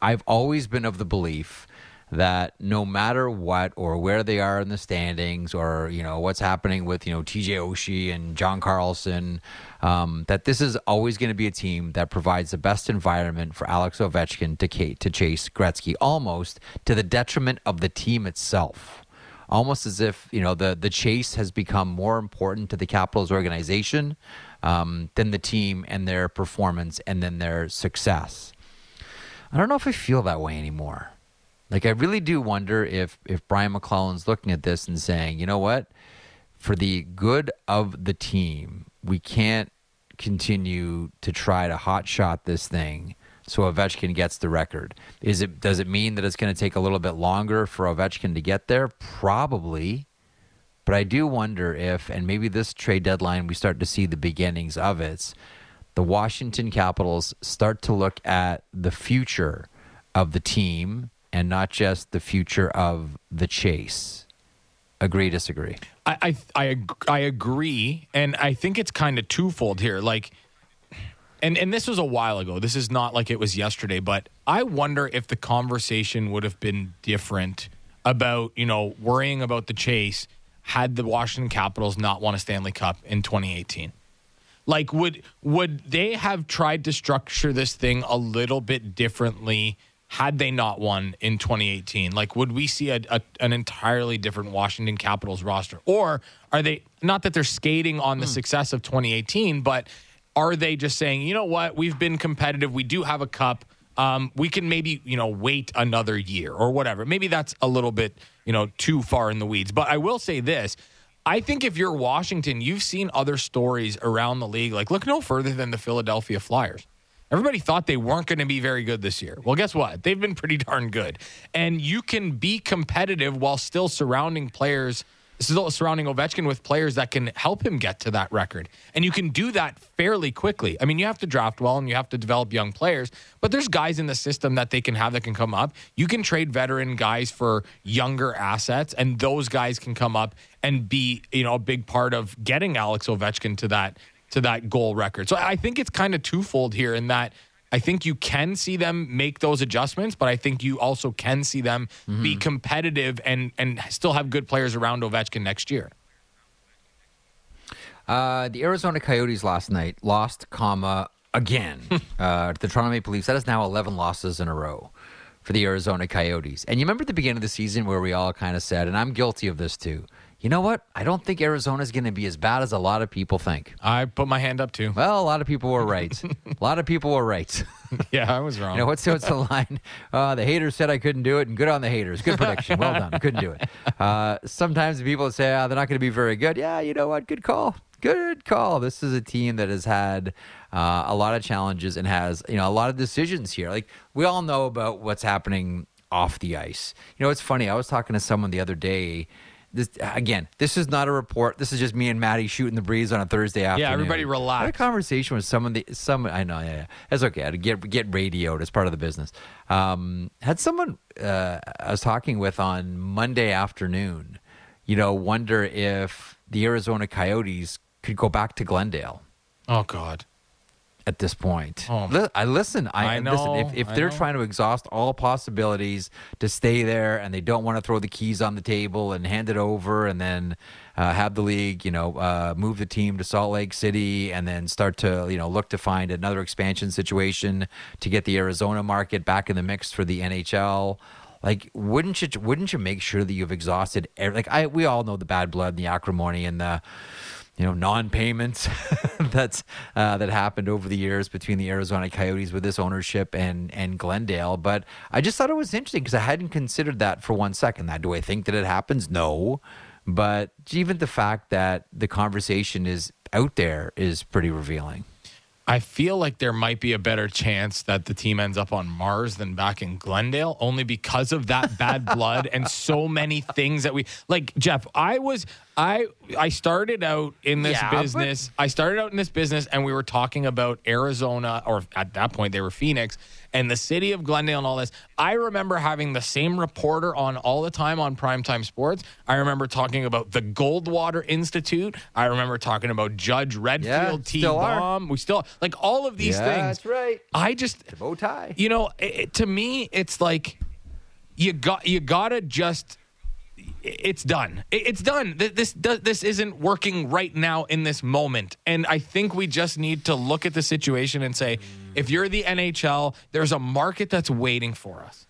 I've always been of the belief that no matter what or where they are in the standings or you know what's happening with you know TJ Oshie and John Carlson, um, that this is always going to be a team that provides the best environment for Alex Ovechkin to to chase Gretzky, almost to the detriment of the team itself. Almost as if you know the the chase has become more important to the Capitals organization um, than the team and their performance and then their success. I don't know if I feel that way anymore. Like I really do wonder if if Brian MacLellan's looking at this and saying, you know what, for the good of the team, we can't continue to try to hot shot this thing so Ovechkin gets the record. Is it does it mean that it's going to take a little bit longer for Ovechkin to get there? Probably. But I do wonder if and maybe this trade deadline we start to see the beginnings of it. The Washington Capitals start to look at the future of the team and not just the future of the chase. Agree, disagree? I I I, I agree, and I think it's kind of twofold here. Like, and and this was a while ago. This is not like it was yesterday, but I wonder if the conversation would have been different about you know worrying about the chase had the Washington Capitals not won a Stanley Cup in 2018. Like, would would they have tried to structure this thing a little bit differently? Had they not won in 2018? Like, would we see a, a, an entirely different Washington Capitals roster? Or are they, not that they're skating on the mm. success of 2018, but are they just saying, you know what, we've been competitive, we do have a cup, um, we can maybe, you know, wait another year or whatever. Maybe that's a little bit, you know, too far in the weeds. But I will say this. I think if you're Washington, you've seen other stories around the league. Like, look no further than the Philadelphia Flyers. Everybody thought they weren't going to be very good this year. Well, guess what? They've been pretty darn good. And you can be competitive while still surrounding players, still surrounding Ovechkin with players that can help him get to that record. And you can do that fairly quickly. I mean, you have to draft well and you have to develop young players, but there's guys in the system that they can have that can come up. You can trade veteran guys for younger assets, and those guys can come up and be, you know, a big part of getting Alex Ovechkin to that to that goal record. So I think it's kind of twofold here in that I think you can see them make those adjustments, but I think you also can see them mm-hmm. be competitive and and still have good players around Ovechkin next year. Uh, the Arizona Coyotes last night lost, comma again. <laughs> uh, the Toronto Maple Leafs. That is now eleven losses in a row for the Arizona Coyotes. And you remember at the beginning of the season where we all kind of said, and I'm guilty of this too you know what? I don't think Arizona's going to be as bad as a lot of people think. I put my hand up too. Well, a lot of people were right. <laughs> a lot of people were right. <laughs> yeah, I was wrong. You know what's what's the <laughs> line? Uh, the haters said I couldn't do it, and good on the haters. Good prediction. Well done. Couldn't do it. Uh, sometimes people say oh, they're not going to be very good. Yeah, you know what? Good call. Good call. This is a team that has had uh, a lot of challenges and has you know a lot of decisions here. Like we all know about what's happening off the ice. You know, it's funny. I was talking to someone the other day this again, this is not a report. This is just me and Maddie shooting the breeze on a Thursday afternoon. Yeah, everybody relax. I had a conversation with someone. The some I know. Yeah, yeah. That's okay. I get get radioed as part of the business. Um, had someone uh, I was talking with on Monday afternoon. You know, wonder if the Arizona Coyotes could go back to Glendale. Oh God at this point. Oh. I listen. I, I know, listen. If, if they're know. trying to exhaust all possibilities to stay there, and they don't want to throw the keys on the table and hand it over, and then uh, have the league, you know, uh, move the team to Salt Lake City, and then start to, you know, look to find another expansion situation to get the Arizona market back in the mix for the NHL like wouldn't you wouldn't you make sure that you've exhausted every, like I we all know the bad blood and the acrimony and the you know non-payments <laughs> that's uh, that happened over the years between the Arizona Coyotes with this ownership and and Glendale. But I just thought it was interesting because I hadn't considered that for one second. That do I think that it happens? No, but even the fact that the conversation is out there is pretty revealing. I feel like there might be a better chance that the team ends up on Mars than back in Glendale, only because of that bad <laughs> blood and so many things that we like. Jeff, I was I I started out in this yeah, business. But- I started out in this business, and we were talking about Arizona, or at that point they were Phoenix, and the city of Glendale, and all this. I remember having the same reporter on all the time on primetime sports. I remember talking about the Goldwater Institute. I remember talking about Judge Redfield T. Baum. We still like all of these yeah, things. That's right. I just the bow tie. You know, it, to me, it's like you got you gotta just it's done. It's done. This this isn't working right now in this moment, and I think we just need to look at the situation and say, if you're the NHL, there's a market that's waiting for us,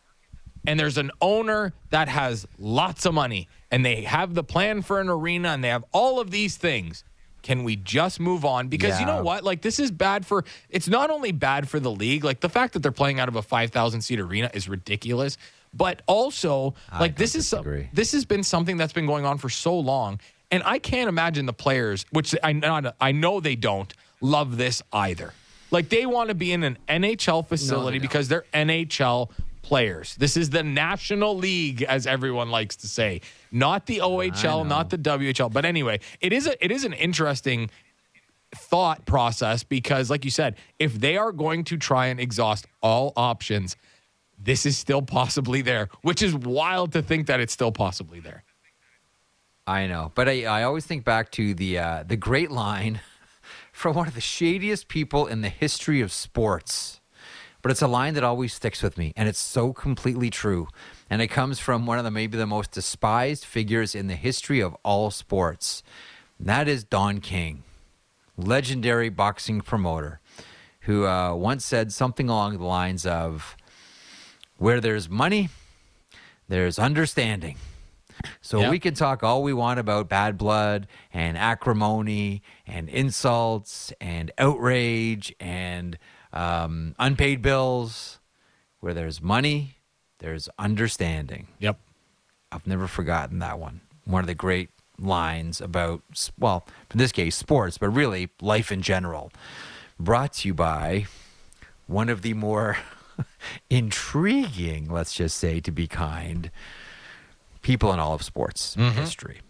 and there's an owner that has lots of money, and they have the plan for an arena, and they have all of these things. Can we just move on? Because you know what? Like this is bad for. It's not only bad for the league. Like the fact that they're playing out of a five thousand seat arena is ridiculous. But also, like this is some- this has been something that's been going on for so long, and I can't imagine the players, which I not I know they don't love this either. Like they want to be in an NHL facility don't. because they're NHL players. This is the National League, as everyone likes to say, not the OHL, not the WHL. But anyway, it is a it is an interesting thought process because, like you said, if they are going to try and exhaust all options, this is still possibly there, which is wild to think that it's still possibly there. I know, but I, I always think back to the uh, the great line from one of the shadiest people in the history of sports. But it's a line that always sticks with me, and it's so completely true. And it comes from one of the maybe the most despised figures in the history of all sports. And that is Don King, legendary boxing promoter, who uh, once said something along the lines of, "Where there's money, there's understanding." So Yeah. we can talk all we want about bad blood and acrimony and insults and outrage and um, unpaid bills. Where there's money, there's understanding. Yep. I've never forgotten that one. One of the great lines about, well, in this case, sports, but really life in general. Brought to you by one of the more <laughs> intriguing, let's just say, to be kind, people in all of sports history.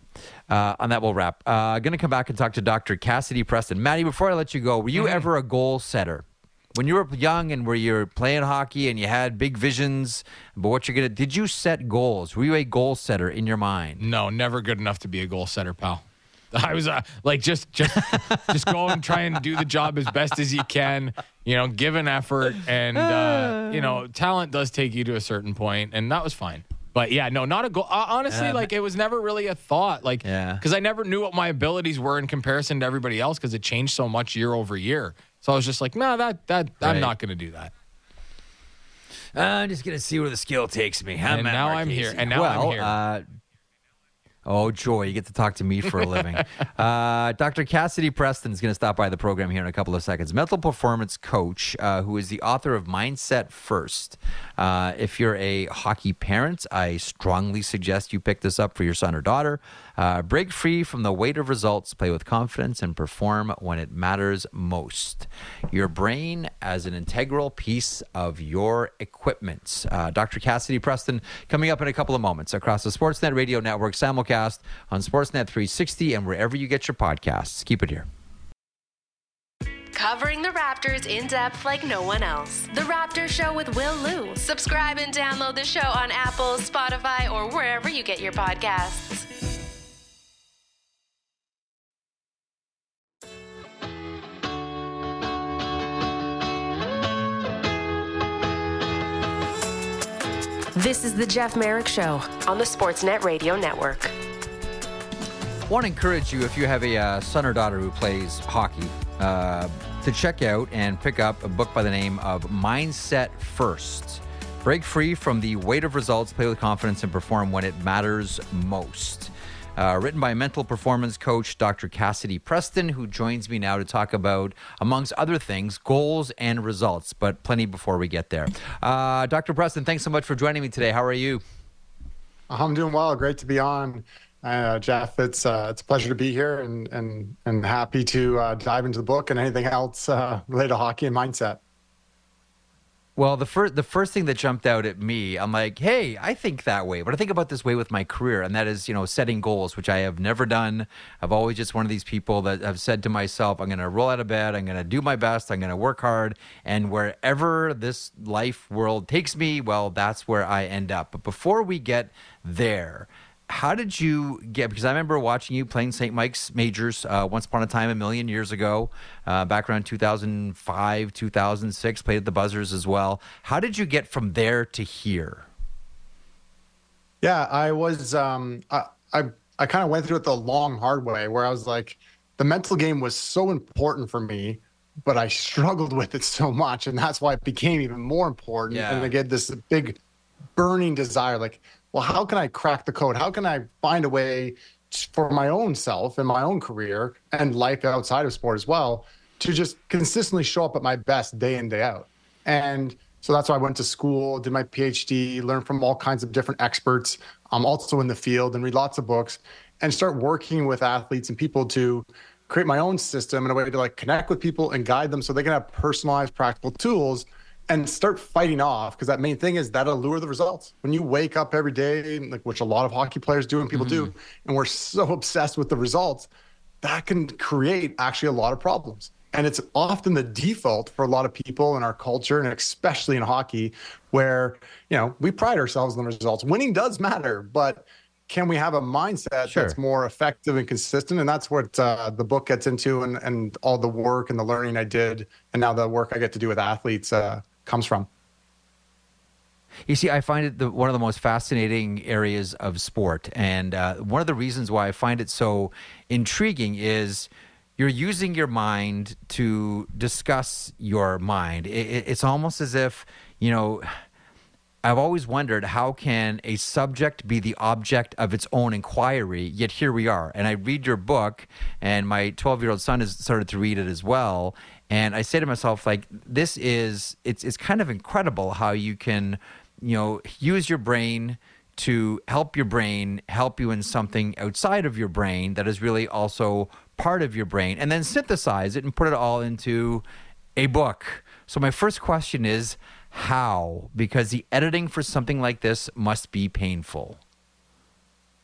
Uh, on that, we'll wrap. Uh, going to come back and talk to Dr. Cassidy Preston. Maddie, before I let you go, were you ever a goal setter? When you were young and were you playing hockey and you had big visions about what you're gonna, did you set goals? Were you a goal setter in your mind? No, never good enough to be a goal setter, pal. <laughs> I was uh, like, just, just, just go and try and do the job as best as you can. You know, give an effort, and uh, you know, talent does take you to a certain point, and that was fine. But yeah, no, not a goal. Uh, honestly, like it was never really a thought. Like, Yeah. because I never knew what my abilities were in comparison to everybody else because it changed so much year over year. So I was just like, no, that that I'm not going to do that. I'm just gonna see where the skill takes me. And now I'm here, and now I'm well, here. Oh joy, you get to talk to me for a living. <laughs> uh, Dr. Cassidy Preston is going to stop by the program here in a couple of seconds. Mental performance coach, uh, who is the author of Mindset First. Uh, if you're a hockey parent, I strongly suggest you pick this up for your son or daughter. Uh, break free from the weight of results, play with confidence, and perform when it matters most. Your brain as an integral piece of your equipment. Uh, Dr. Cassidy Preston coming up in a couple of moments across the Sportsnet Radio Network simulcast on Sportsnet 360 and wherever you get your podcasts. Keep it here. Covering the Raptors in depth like no one else. The Raptor Show with Will Lou. Subscribe and download the show on Apple, Spotify, or wherever you get your podcasts. This is the Jeff Marek Show on the Sportsnet Radio Network. I want to encourage you if you have a uh, son or daughter who plays hockey uh, to check out and pick up a book by the name of Mindset First. Break free from the weight of results, play with confidence, and perform when it matters most. Uh, written by mental performance coach Dr. Cassidy Preston, who joins me now to talk about, amongst other things, goals and results. But plenty before we get there. Uh, Dr. Preston, thanks so much for joining me today. How are you? I'm doing well. Great to be on, uh, Jeff. It's uh, it's a pleasure to be here, and and and happy to uh, dive into the book and anything else uh, related to hockey and mindset. Well, the first the first thing that jumped out at me, I'm like, hey, I think that way, but I think about this way with my career, and that is, you know, setting goals, which I have never done. I've always just one of these people that have said to myself, I'm going to roll out of bed, I'm going to do my best, I'm going to work hard, and wherever this life world takes me, well, that's where I end up. But before we get there, how did you get? Because I remember watching you playing St. Mike's Majors uh, once upon a time, a million years ago, uh, back around 2005, 2006. Played at the Buzzers as well. How did you get from there to here? Yeah, I was. Um, I I, I kind of went through it the long, hard way, where I was like, the mental game was so important for me, but I struggled with it so much, and that's why it became even more important. Yeah. And I get this big, burning desire, like, well, how can I crack the code? How can I find a way for my own self and my own career and life outside of sport as well to just consistently show up at my best day in day out and so that's why I went to school, did my PhD, learned from all kinds of different experts. I'm also in the field and read lots of books and start working with athletes and people to create my own system in a way to like connect with people and guide them so they can have personalized practical tools and start fighting off because that main thing is that'll lure the results when you wake up every day like which a lot of hockey players do and people mm-hmm. do and we're so <laughs> obsessed with the results that can create actually a lot of problems and it's often the default for a lot of people in our culture and especially in hockey where you know we pride ourselves on the results winning does matter but can we have a mindset sure. that's more effective and consistent and that's what uh, the book gets into and, and all the work and the learning i did and now the work i get to do with athletes uh, comes from you see, I find it the, one of the most fascinating areas of sport. And uh, one of the reasons why I find it so intriguing is you're using your mind to discuss your mind. It, it's almost as if, you know, I've always wondered how can a subject be the object of its own inquiry, yet here we are. And I read your book, and my 12 year old son has started to read it as well. And I say to myself, like, this is, it's, it's kind of incredible how you can, you know, use your brain to help your brain help you in something outside of your brain that is really also part of your brain and then synthesize it and put it all into a book. So, my first question is how? Because the editing for something like this must be painful.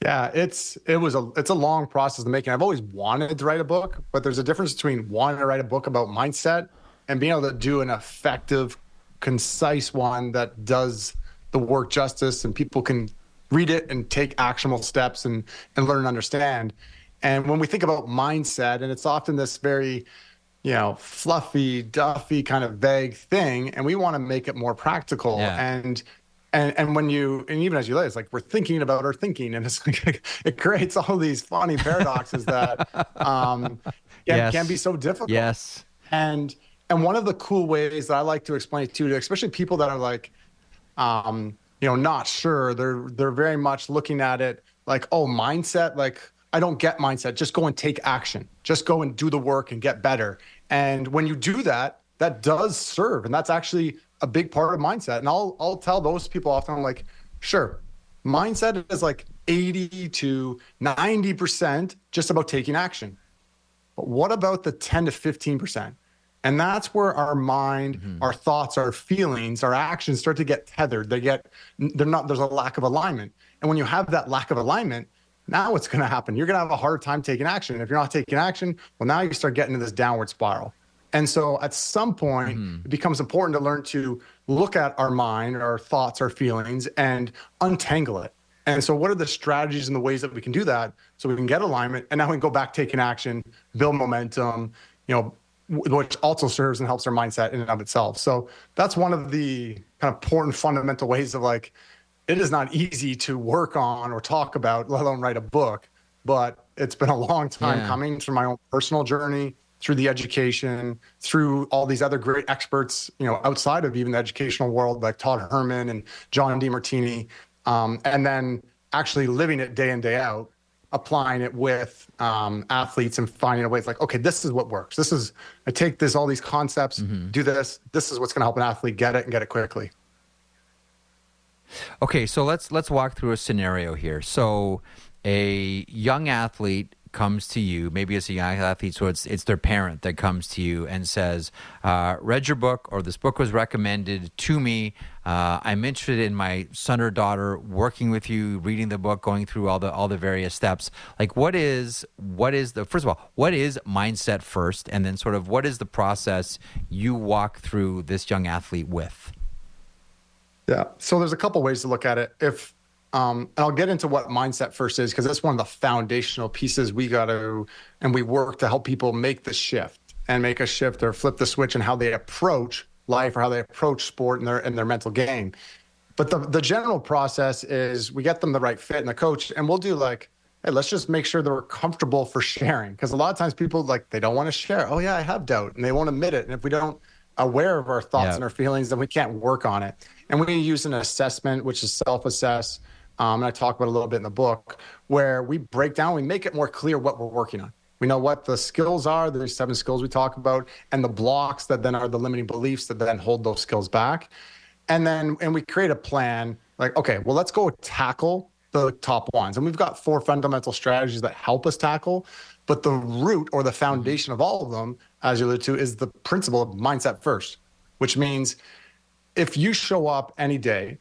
Yeah, it's it was a it's a long process of making. I've always wanted to write a book, but there's a difference between wanting to write a book about mindset and being able to do an effective, concise one that does the work justice and people can read it and take actionable steps and and learn and understand. And when we think about mindset, and it's often this very, you know, fluffy, duffy kind of vague thing, and we want to make it more practical. Yeah. And and and when you and even as you lay, it's like we're thinking about our thinking, and it's <laughs> like it creates all these funny paradoxes that um, can, yes. can be so difficult. Yes. And and one of the cool ways that I like to explain it to, especially people that are like, um, you know, not sure, they're they're very much looking at it like, oh, mindset, like I don't get mindset. Just go and take action. Just go and do the work and get better. And when you do that, that does serve. And that's actually a big part of mindset. And I'll I'll tell those people often I'm like, sure, mindset is like 80 to 90% just about taking action. But what about the 10 to 15%? And that's where our mind, mm-hmm. our thoughts, our feelings, our actions start to get tethered. They get they're not there's a lack of alignment. And when you have that lack of alignment, now what's going to happen? You're going to have a hard time taking action. And if you're not taking action, well, now you start getting into this downward spiral. And so at some point, mm-hmm. it becomes important to learn to look at our mind, our thoughts, our feelings, and untangle it. And so, what are the strategies and the ways that we can do that so we can get alignment and now we can go back taking action, build momentum, you know, which also serves and helps our mindset in and of itself. So, that's one of the kind of important fundamental ways of like, it is not easy to work on or talk about, let alone write a book. But it's been a long time yeah. coming through my own personal journey, through the education, through all these other great experts, you know, outside of even the educational world, like Todd Herman and John Demartini, um, and then actually living it day in day out, applying it with um, athletes and finding a way. It's like, okay, this is what works. This is I take this all these concepts, mm-hmm. do this. This is what's going to help an athlete get it and get it quickly. Okay, so let's let's walk through a scenario here. So a young athlete comes to you, maybe it's a young athlete, so it's it's their parent that comes to you and says, uh, "Read your book, or this book was recommended to me. Uh, I'm interested in my son or daughter working with you, reading the book, going through all the all the various steps. Like, what is what is the first of all, what is mindset first, and then sort of what is the process you walk through this young athlete with?" Yeah. So there's a couple ways to look at it. If um, and I'll get into what mindset first is because that's one of the foundational pieces we got to and we work to help people make the shift and make a shift or flip the switch in how they approach life or how they approach sport and their and their mental game. But the the general process is we get them the right fit and the coach, and we'll do like, hey, let's just make sure they're comfortable for sharing. Because a lot of times people like they don't want to share. Oh yeah, I have doubt, and they won't admit it. And if we don't aware of our thoughts yeah. and our feelings, then we can't work on it. And we use an assessment, which is self assess, um, and I talk about a little bit in the book, where we break down, we make it more clear what we're working on. We know what the skills are. There's seven skills we talk about, and the blocks that then are the limiting beliefs that then hold those skills back. And then, and we create a plan like, okay, well, let's go tackle the top ones. And we've got four fundamental strategies that help us tackle. But the root or the foundation of all of them, as you alluded to, is the principle of mindset first, which means if you show up any day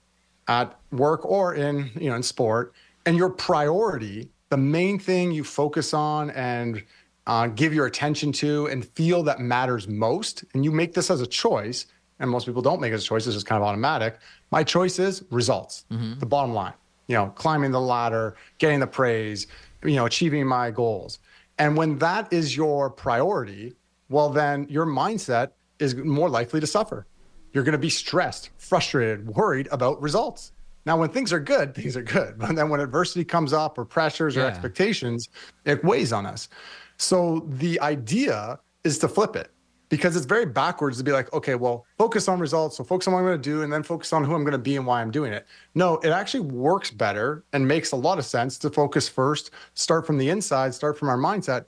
at work or in you know in sport, and your priority, the main thing you focus on and uh, give your attention to and feel that matters most, and you make this as a choice, and most people don't make it as a choice, it's just kind of automatic. My choice is results, mm-hmm. the bottom line. You know, climbing the ladder, getting the praise, you know, achieving my goals. And when that is your priority, well, then your mindset is more likely to suffer. You're going to be stressed, frustrated, worried about results. Now, when things are good, <laughs> things are good. But then when adversity comes up or pressures yeah. or expectations, it weighs on us. So the idea is to flip it because it's very backwards to be like, okay, well, focus on results. So focus on what I'm going to do and then focus on who I'm going to be and why I'm doing it. No, it actually works better and makes a lot of sense to focus first, start from the inside, start from our mindset.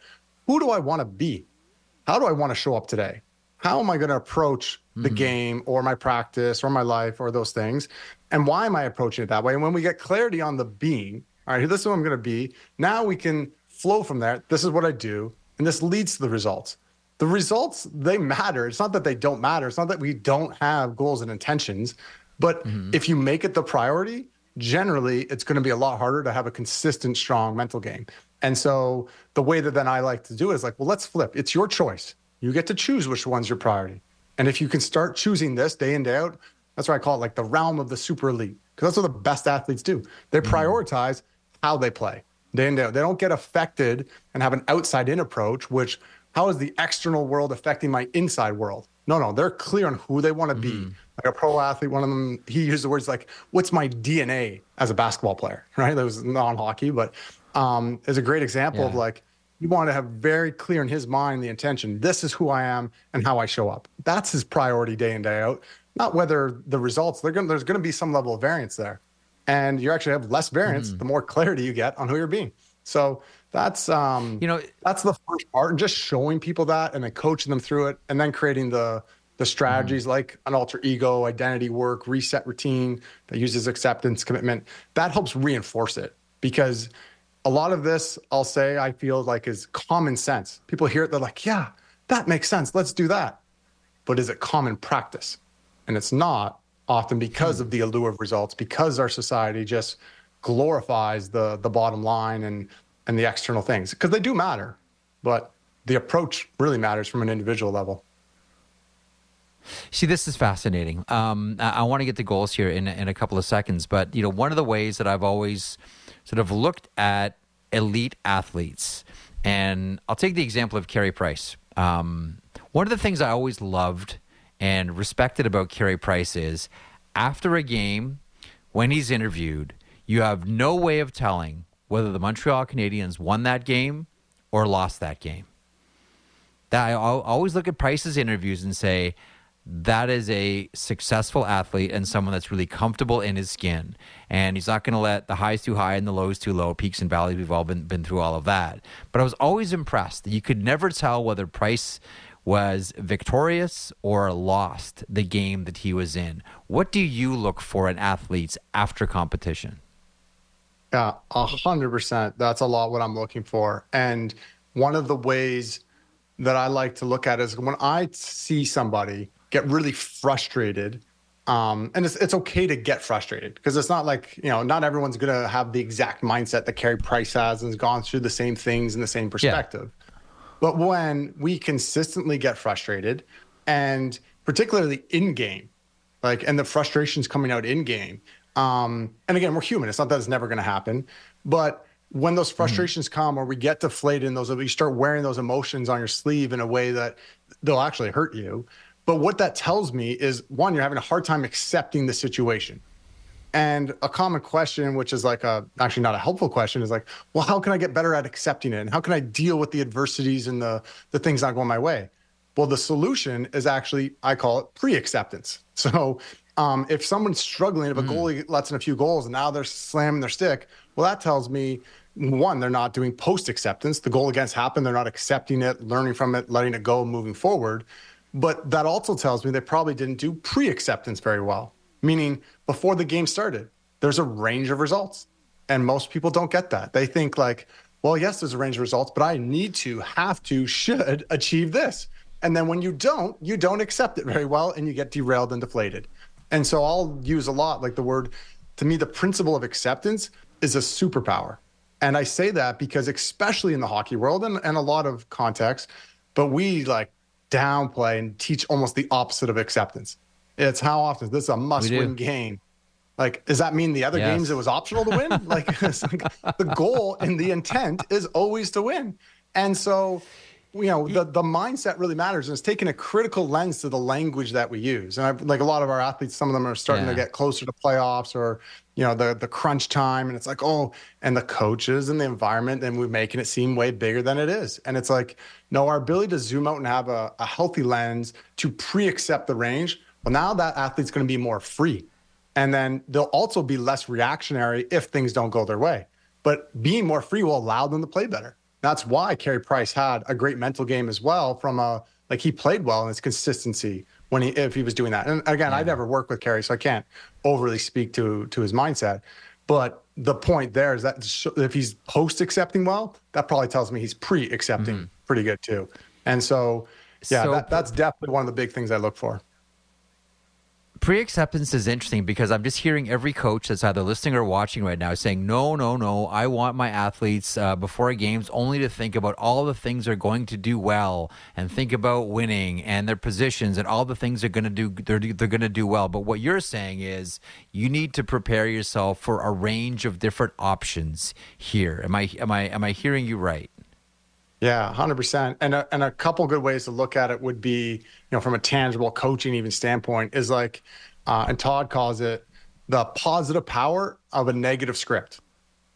Who do I want to be? How do I want to show up today? How am I going to approach the mm-hmm. game or my practice or my life or those things? And why am I approaching it that way? And when we get clarity on the being, all right, this is who I'm going to be. Now we can flow from there. This is what I do. And this leads to the results the results they matter. It's not that they don't matter. It's not that we don't have goals and intentions, but mm-hmm. if you make it the priority, generally it's going to be a lot harder to have a consistent, strong mental game. And so the way that then I like to do it is like, well, let's flip. It's your choice. You get to choose which one's your priority. And if you can start choosing this day in, day out, that's what I call it like the realm of the super elite. Because that's what the best athletes do. They mm-hmm. prioritize how they play day in, day out. They don't get affected and have an outside in approach, which how is the external world affecting my inside world? No, no, they're clear on who they want to be. Mm-hmm. Like a pro athlete, one of them, he used the words like, "What's my DNA as a basketball player?" <laughs> Right? That was non-hockey, but um, is a great example yeah. of like you want to have very clear in his mind the intention. This is who I am and how I show up. That's his priority day in day out. Not whether the results. Gonna, there's going to be some level of variance there, and you actually have less variance mm-hmm. the more clarity you get on who you're being. So that's um you know that's the first part and just showing people that and then coaching them through it and then creating the the strategies mm-hmm. like an alter ego identity work reset routine that uses acceptance commitment that helps reinforce it because a lot of this i'll say i feel like is common sense. People hear it they're like yeah that makes sense. Let's do that. But is it common practice? And it's not often because of the allure of results because our society just glorifies the the bottom line and and the external things. Because they do matter, but the approach really matters from an individual level. See, this is fascinating. Um, I, I want to get the goals here in in a couple of seconds, but you know, one of the ways that I've always sort of looked at elite athletes, and I'll take the example of Carey Price. Um, one of the things I always loved and respected about Carey Price is after a game, when he's interviewed, you have no way of telling whether the Montreal Canadiens won that game or lost that game. That I always look at Price's interviews and say that is a successful athlete and someone that's really comfortable in his skin. And he's not going to let the highs too high and the lows too low, peaks and valleys. We've all been, been through all of that. But I was always impressed that you could never tell whether Price was victorious or lost the game that he was in. What do you look for in athletes after competition? Yeah, a hundred percent. That's a lot what I'm looking for. And one of the ways that I like to look at is when I see somebody get really frustrated. Um, and it's, it's okay to get frustrated because it's not like, you know, not everyone's going to have the exact mindset that Carey Price has and has gone through the same things in the same perspective. Yeah. But when we consistently get frustrated and particularly in game, like, and the frustrations coming out in game, um, and again, we're human. It's not that it's never going to happen, but when those mm-hmm. frustrations mm-hmm. come or we get deflated in those, you start wearing those emotions on your sleeve in a way that they'll actually hurt you. But what that tells me is one, you're having a hard time accepting the situation. And a common question, which is like a actually not a helpful question, is like, well, how can I get better at accepting it? And how can I deal with the adversities and the the things not going my way? Well, the solution is actually, I call it pre-acceptance. <laughs> So Um, if someone's struggling, if a goalie lets in a few goals and now they're slamming their stick, well, that tells me one, they're not doing post acceptance. The goal against happened, they're not accepting it, learning from it, letting it go, moving forward. But that also tells me they probably didn't do pre acceptance very well, meaning before the game started, there's a range of results. And most people don't get that. They think, like, well, yes, there's a range of results, but I need to, have to, should <laughs> achieve this. And then when you don't, you don't accept it very well and you get derailed and deflated. And so I'll use a lot like the word, to me, the principle of acceptance is a superpower. And I say that because, especially in the hockey world and, and a lot of contexts, but we like downplay and teach almost the opposite of acceptance. It's how often this is a must win game. Like, does that mean the other yes. games it was optional to win? <laughs> like, <laughs> like, the goal and the intent is always to win. And so you know the, the mindset really matters and it's taking a critical lens to the language that we use. And I've, like a lot of our athletes some of them are starting yeah. to get closer to playoffs or you know the the crunch time and it's like oh and the coaches and the environment and we're making it seem way bigger than it is. And it's like no our ability to zoom out and have a, a healthy lens to pre-accept the range well now that athlete's going to be more free. And then they'll also be less reactionary if things don't go their way. But being more free will allow them to play better that's why Carey Price had a great mental game as well. From a like he played well in his consistency when he if he was doing that. And again, yeah. I never worked with Carey, so I can't overly speak to to his mindset. But the point there is that if he's post accepting well, that probably tells me he's pre accepting mm-hmm. pretty good too. And so, yeah, so, that, that's definitely one of the big things I look for pre acceptance is interesting because I'm just hearing every coach that's either listening or watching right now saying, no, no, no, I want my athletes uh, before games only to think about all the things they're going to do well and think about winning and their positions and all the things they're going to do, they're, they're going to do well. But what you're saying is you need to prepare yourself for a range of different options here. Am I, am I, am I hearing you right? Yeah, hundred percent. And a, and a couple good ways to look at it would be, you know, from a tangible coaching even standpoint, is like, uh, and Todd calls it the positive power of a negative script.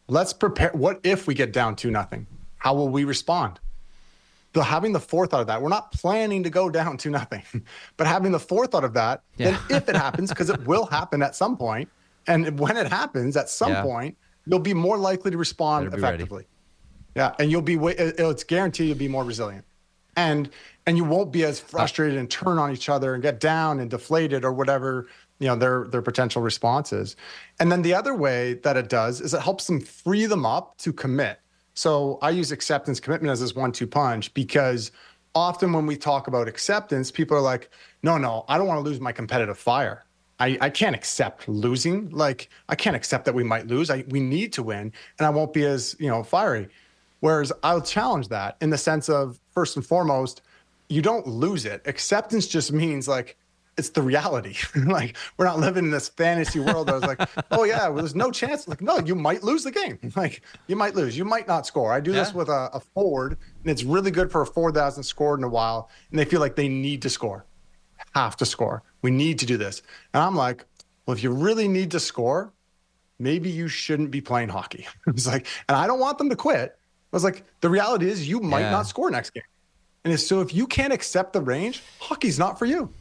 Let's prepare. What if we get down to nothing? How will we respond? The having the forethought of that, we're not planning to go down to nothing, <laughs> but having the forethought of that, yeah. then if it <laughs> happens, because it will happen at some point, and when it happens at some yeah. point, you'll be more likely to respond effectively. Ready. Yeah, and you'll be it's guaranteed you'll be more resilient. And and you won't be as frustrated and turn on each other and get down and deflated or whatever, you know, their their potential responses. And then the other way that it does is it helps them free them up to commit. So I use acceptance commitment as this one-two punch because often when we talk about acceptance, people are like, no, no, I don't want to lose my competitive fire. I, I can't accept losing. Like I can't accept that we might lose. I, we need to win, and I won't be as you know fiery. Whereas I'll challenge that in the sense of first and foremost, you don't lose it. Acceptance just means like it's the reality. <laughs> like we're not living in this fantasy world. I was like, <laughs> oh yeah, well, there's no chance. Like no, you might lose the game. <laughs> Like you might lose. You might not score. I do yeah. this with a, a, forward, and it's really good for a forward that hasn't scored in a while, and they feel like they need to score, have to score. We need to do this, and I'm like, well, if you really need to score, maybe you shouldn't be playing hockey. it's like, and I don't want them to quit. I was like, the reality is you might yeah. not score next game. And so if you can't accept the range, hockey's not for you.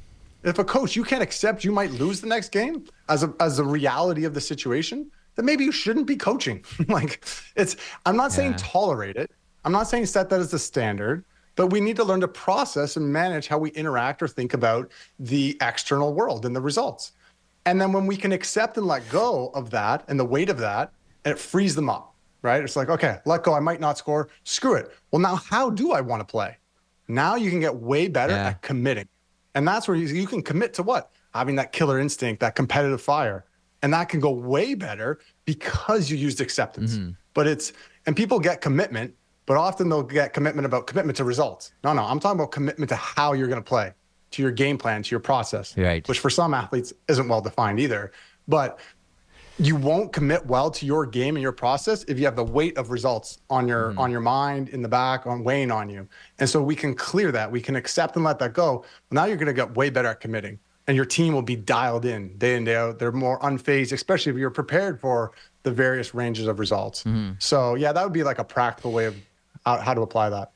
If a coach you can't accept you might lose the next game as a as a reality of the situation, then maybe you shouldn't be coaching. <laughs> like it's I'm not saying tolerate it. I'm not saying set that as the standard, but we need to learn to process and manage how we interact or think about the external world and the results. And then when we can accept and let go of that and the weight of that, it frees them up right? It's like, okay, let go. I might not score. Screw it. Well, now how do I want to play? Now you can get way better yeah. at committing. And that's where you, you can commit to what? Having that killer instinct, that competitive fire. And that can go way better because you used acceptance. Mm-hmm. But it's, and people get commitment, but often they'll get commitment about commitment to results. No, no, I'm talking about commitment to how you're going to play, to your game plan, to your process, right. which for some athletes isn't well defined either. But you won't commit well to your game and your process if you have the weight of results on your mm-hmm. on your mind in the back on weighing on you. And so we can clear that. We can accept and let that go. Now you're going to get way better at committing and your team will be dialed in day in day out. They're more unfazed especially if you're prepared for the various ranges of results. Mm-hmm. so yeah that would be like a practical way of how to apply that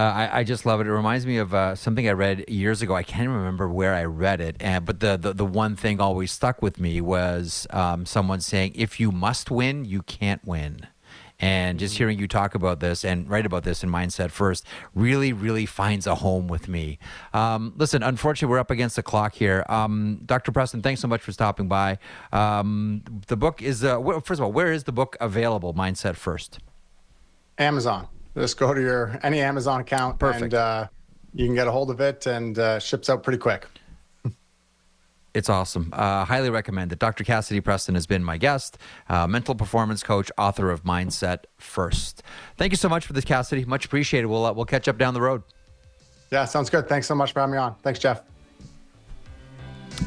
Uh, I, I, just love it. It reminds me of uh, something I read years ago. I can't remember where I read it, and, but the, the, the one thing always stuck with me was um, someone saying, "If you must win, you can't win." And just hearing you talk about this and write about this in Mindset First really, really finds a home with me. Um, listen, unfortunately, we're up against the clock here. Um, Dr. Preston, thanks so much for stopping by. Um, the book is, uh, first of all, where is the book available, Mindset First? Amazon. Just go to your any Amazon account Perfect. and uh, you can get a hold of it and uh, ships out pretty quick. <laughs> It's awesome. Uh, highly recommend it. Dr. Cassidy Preston has been my guest, uh, mental performance coach, author of Mindset First. Thank you so much for this, Cassidy. Much appreciated. We'll uh, we'll catch up down the road. Yeah, sounds good. Thanks so much for having me on. Thanks, Jeff.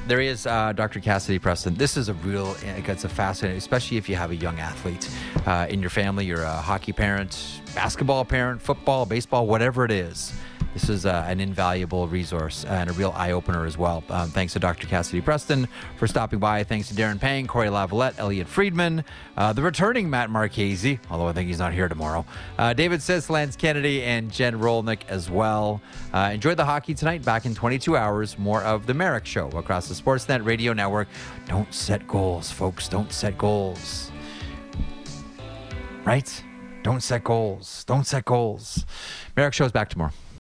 There is uh, Dr. Cassidy Preston. This is a real, it's a fascinating, especially if you have a young athlete uh, in your family. You're a hockey parent, basketball parent, football, baseball, whatever it is this is uh, an invaluable resource and a real eye opener as well. Um, thanks to Dr. Cassidy Preston for stopping by. Thanks to Darren Pang, Cory Lavalette, Elliotte Friedman, uh, the returning Matt Marchese, although I think he's not here tomorrow, uh, David Siss, Lance Kennedy, and Jen Rolnick as well. Uh, enjoy the hockey tonight. Back in 22 hours, more of the Marek Show across the Sportsnet Radio Network. Don't set goals, folks. Don't set goals. Right? Don't set goals. Don't set goals. Marek Show's back tomorrow.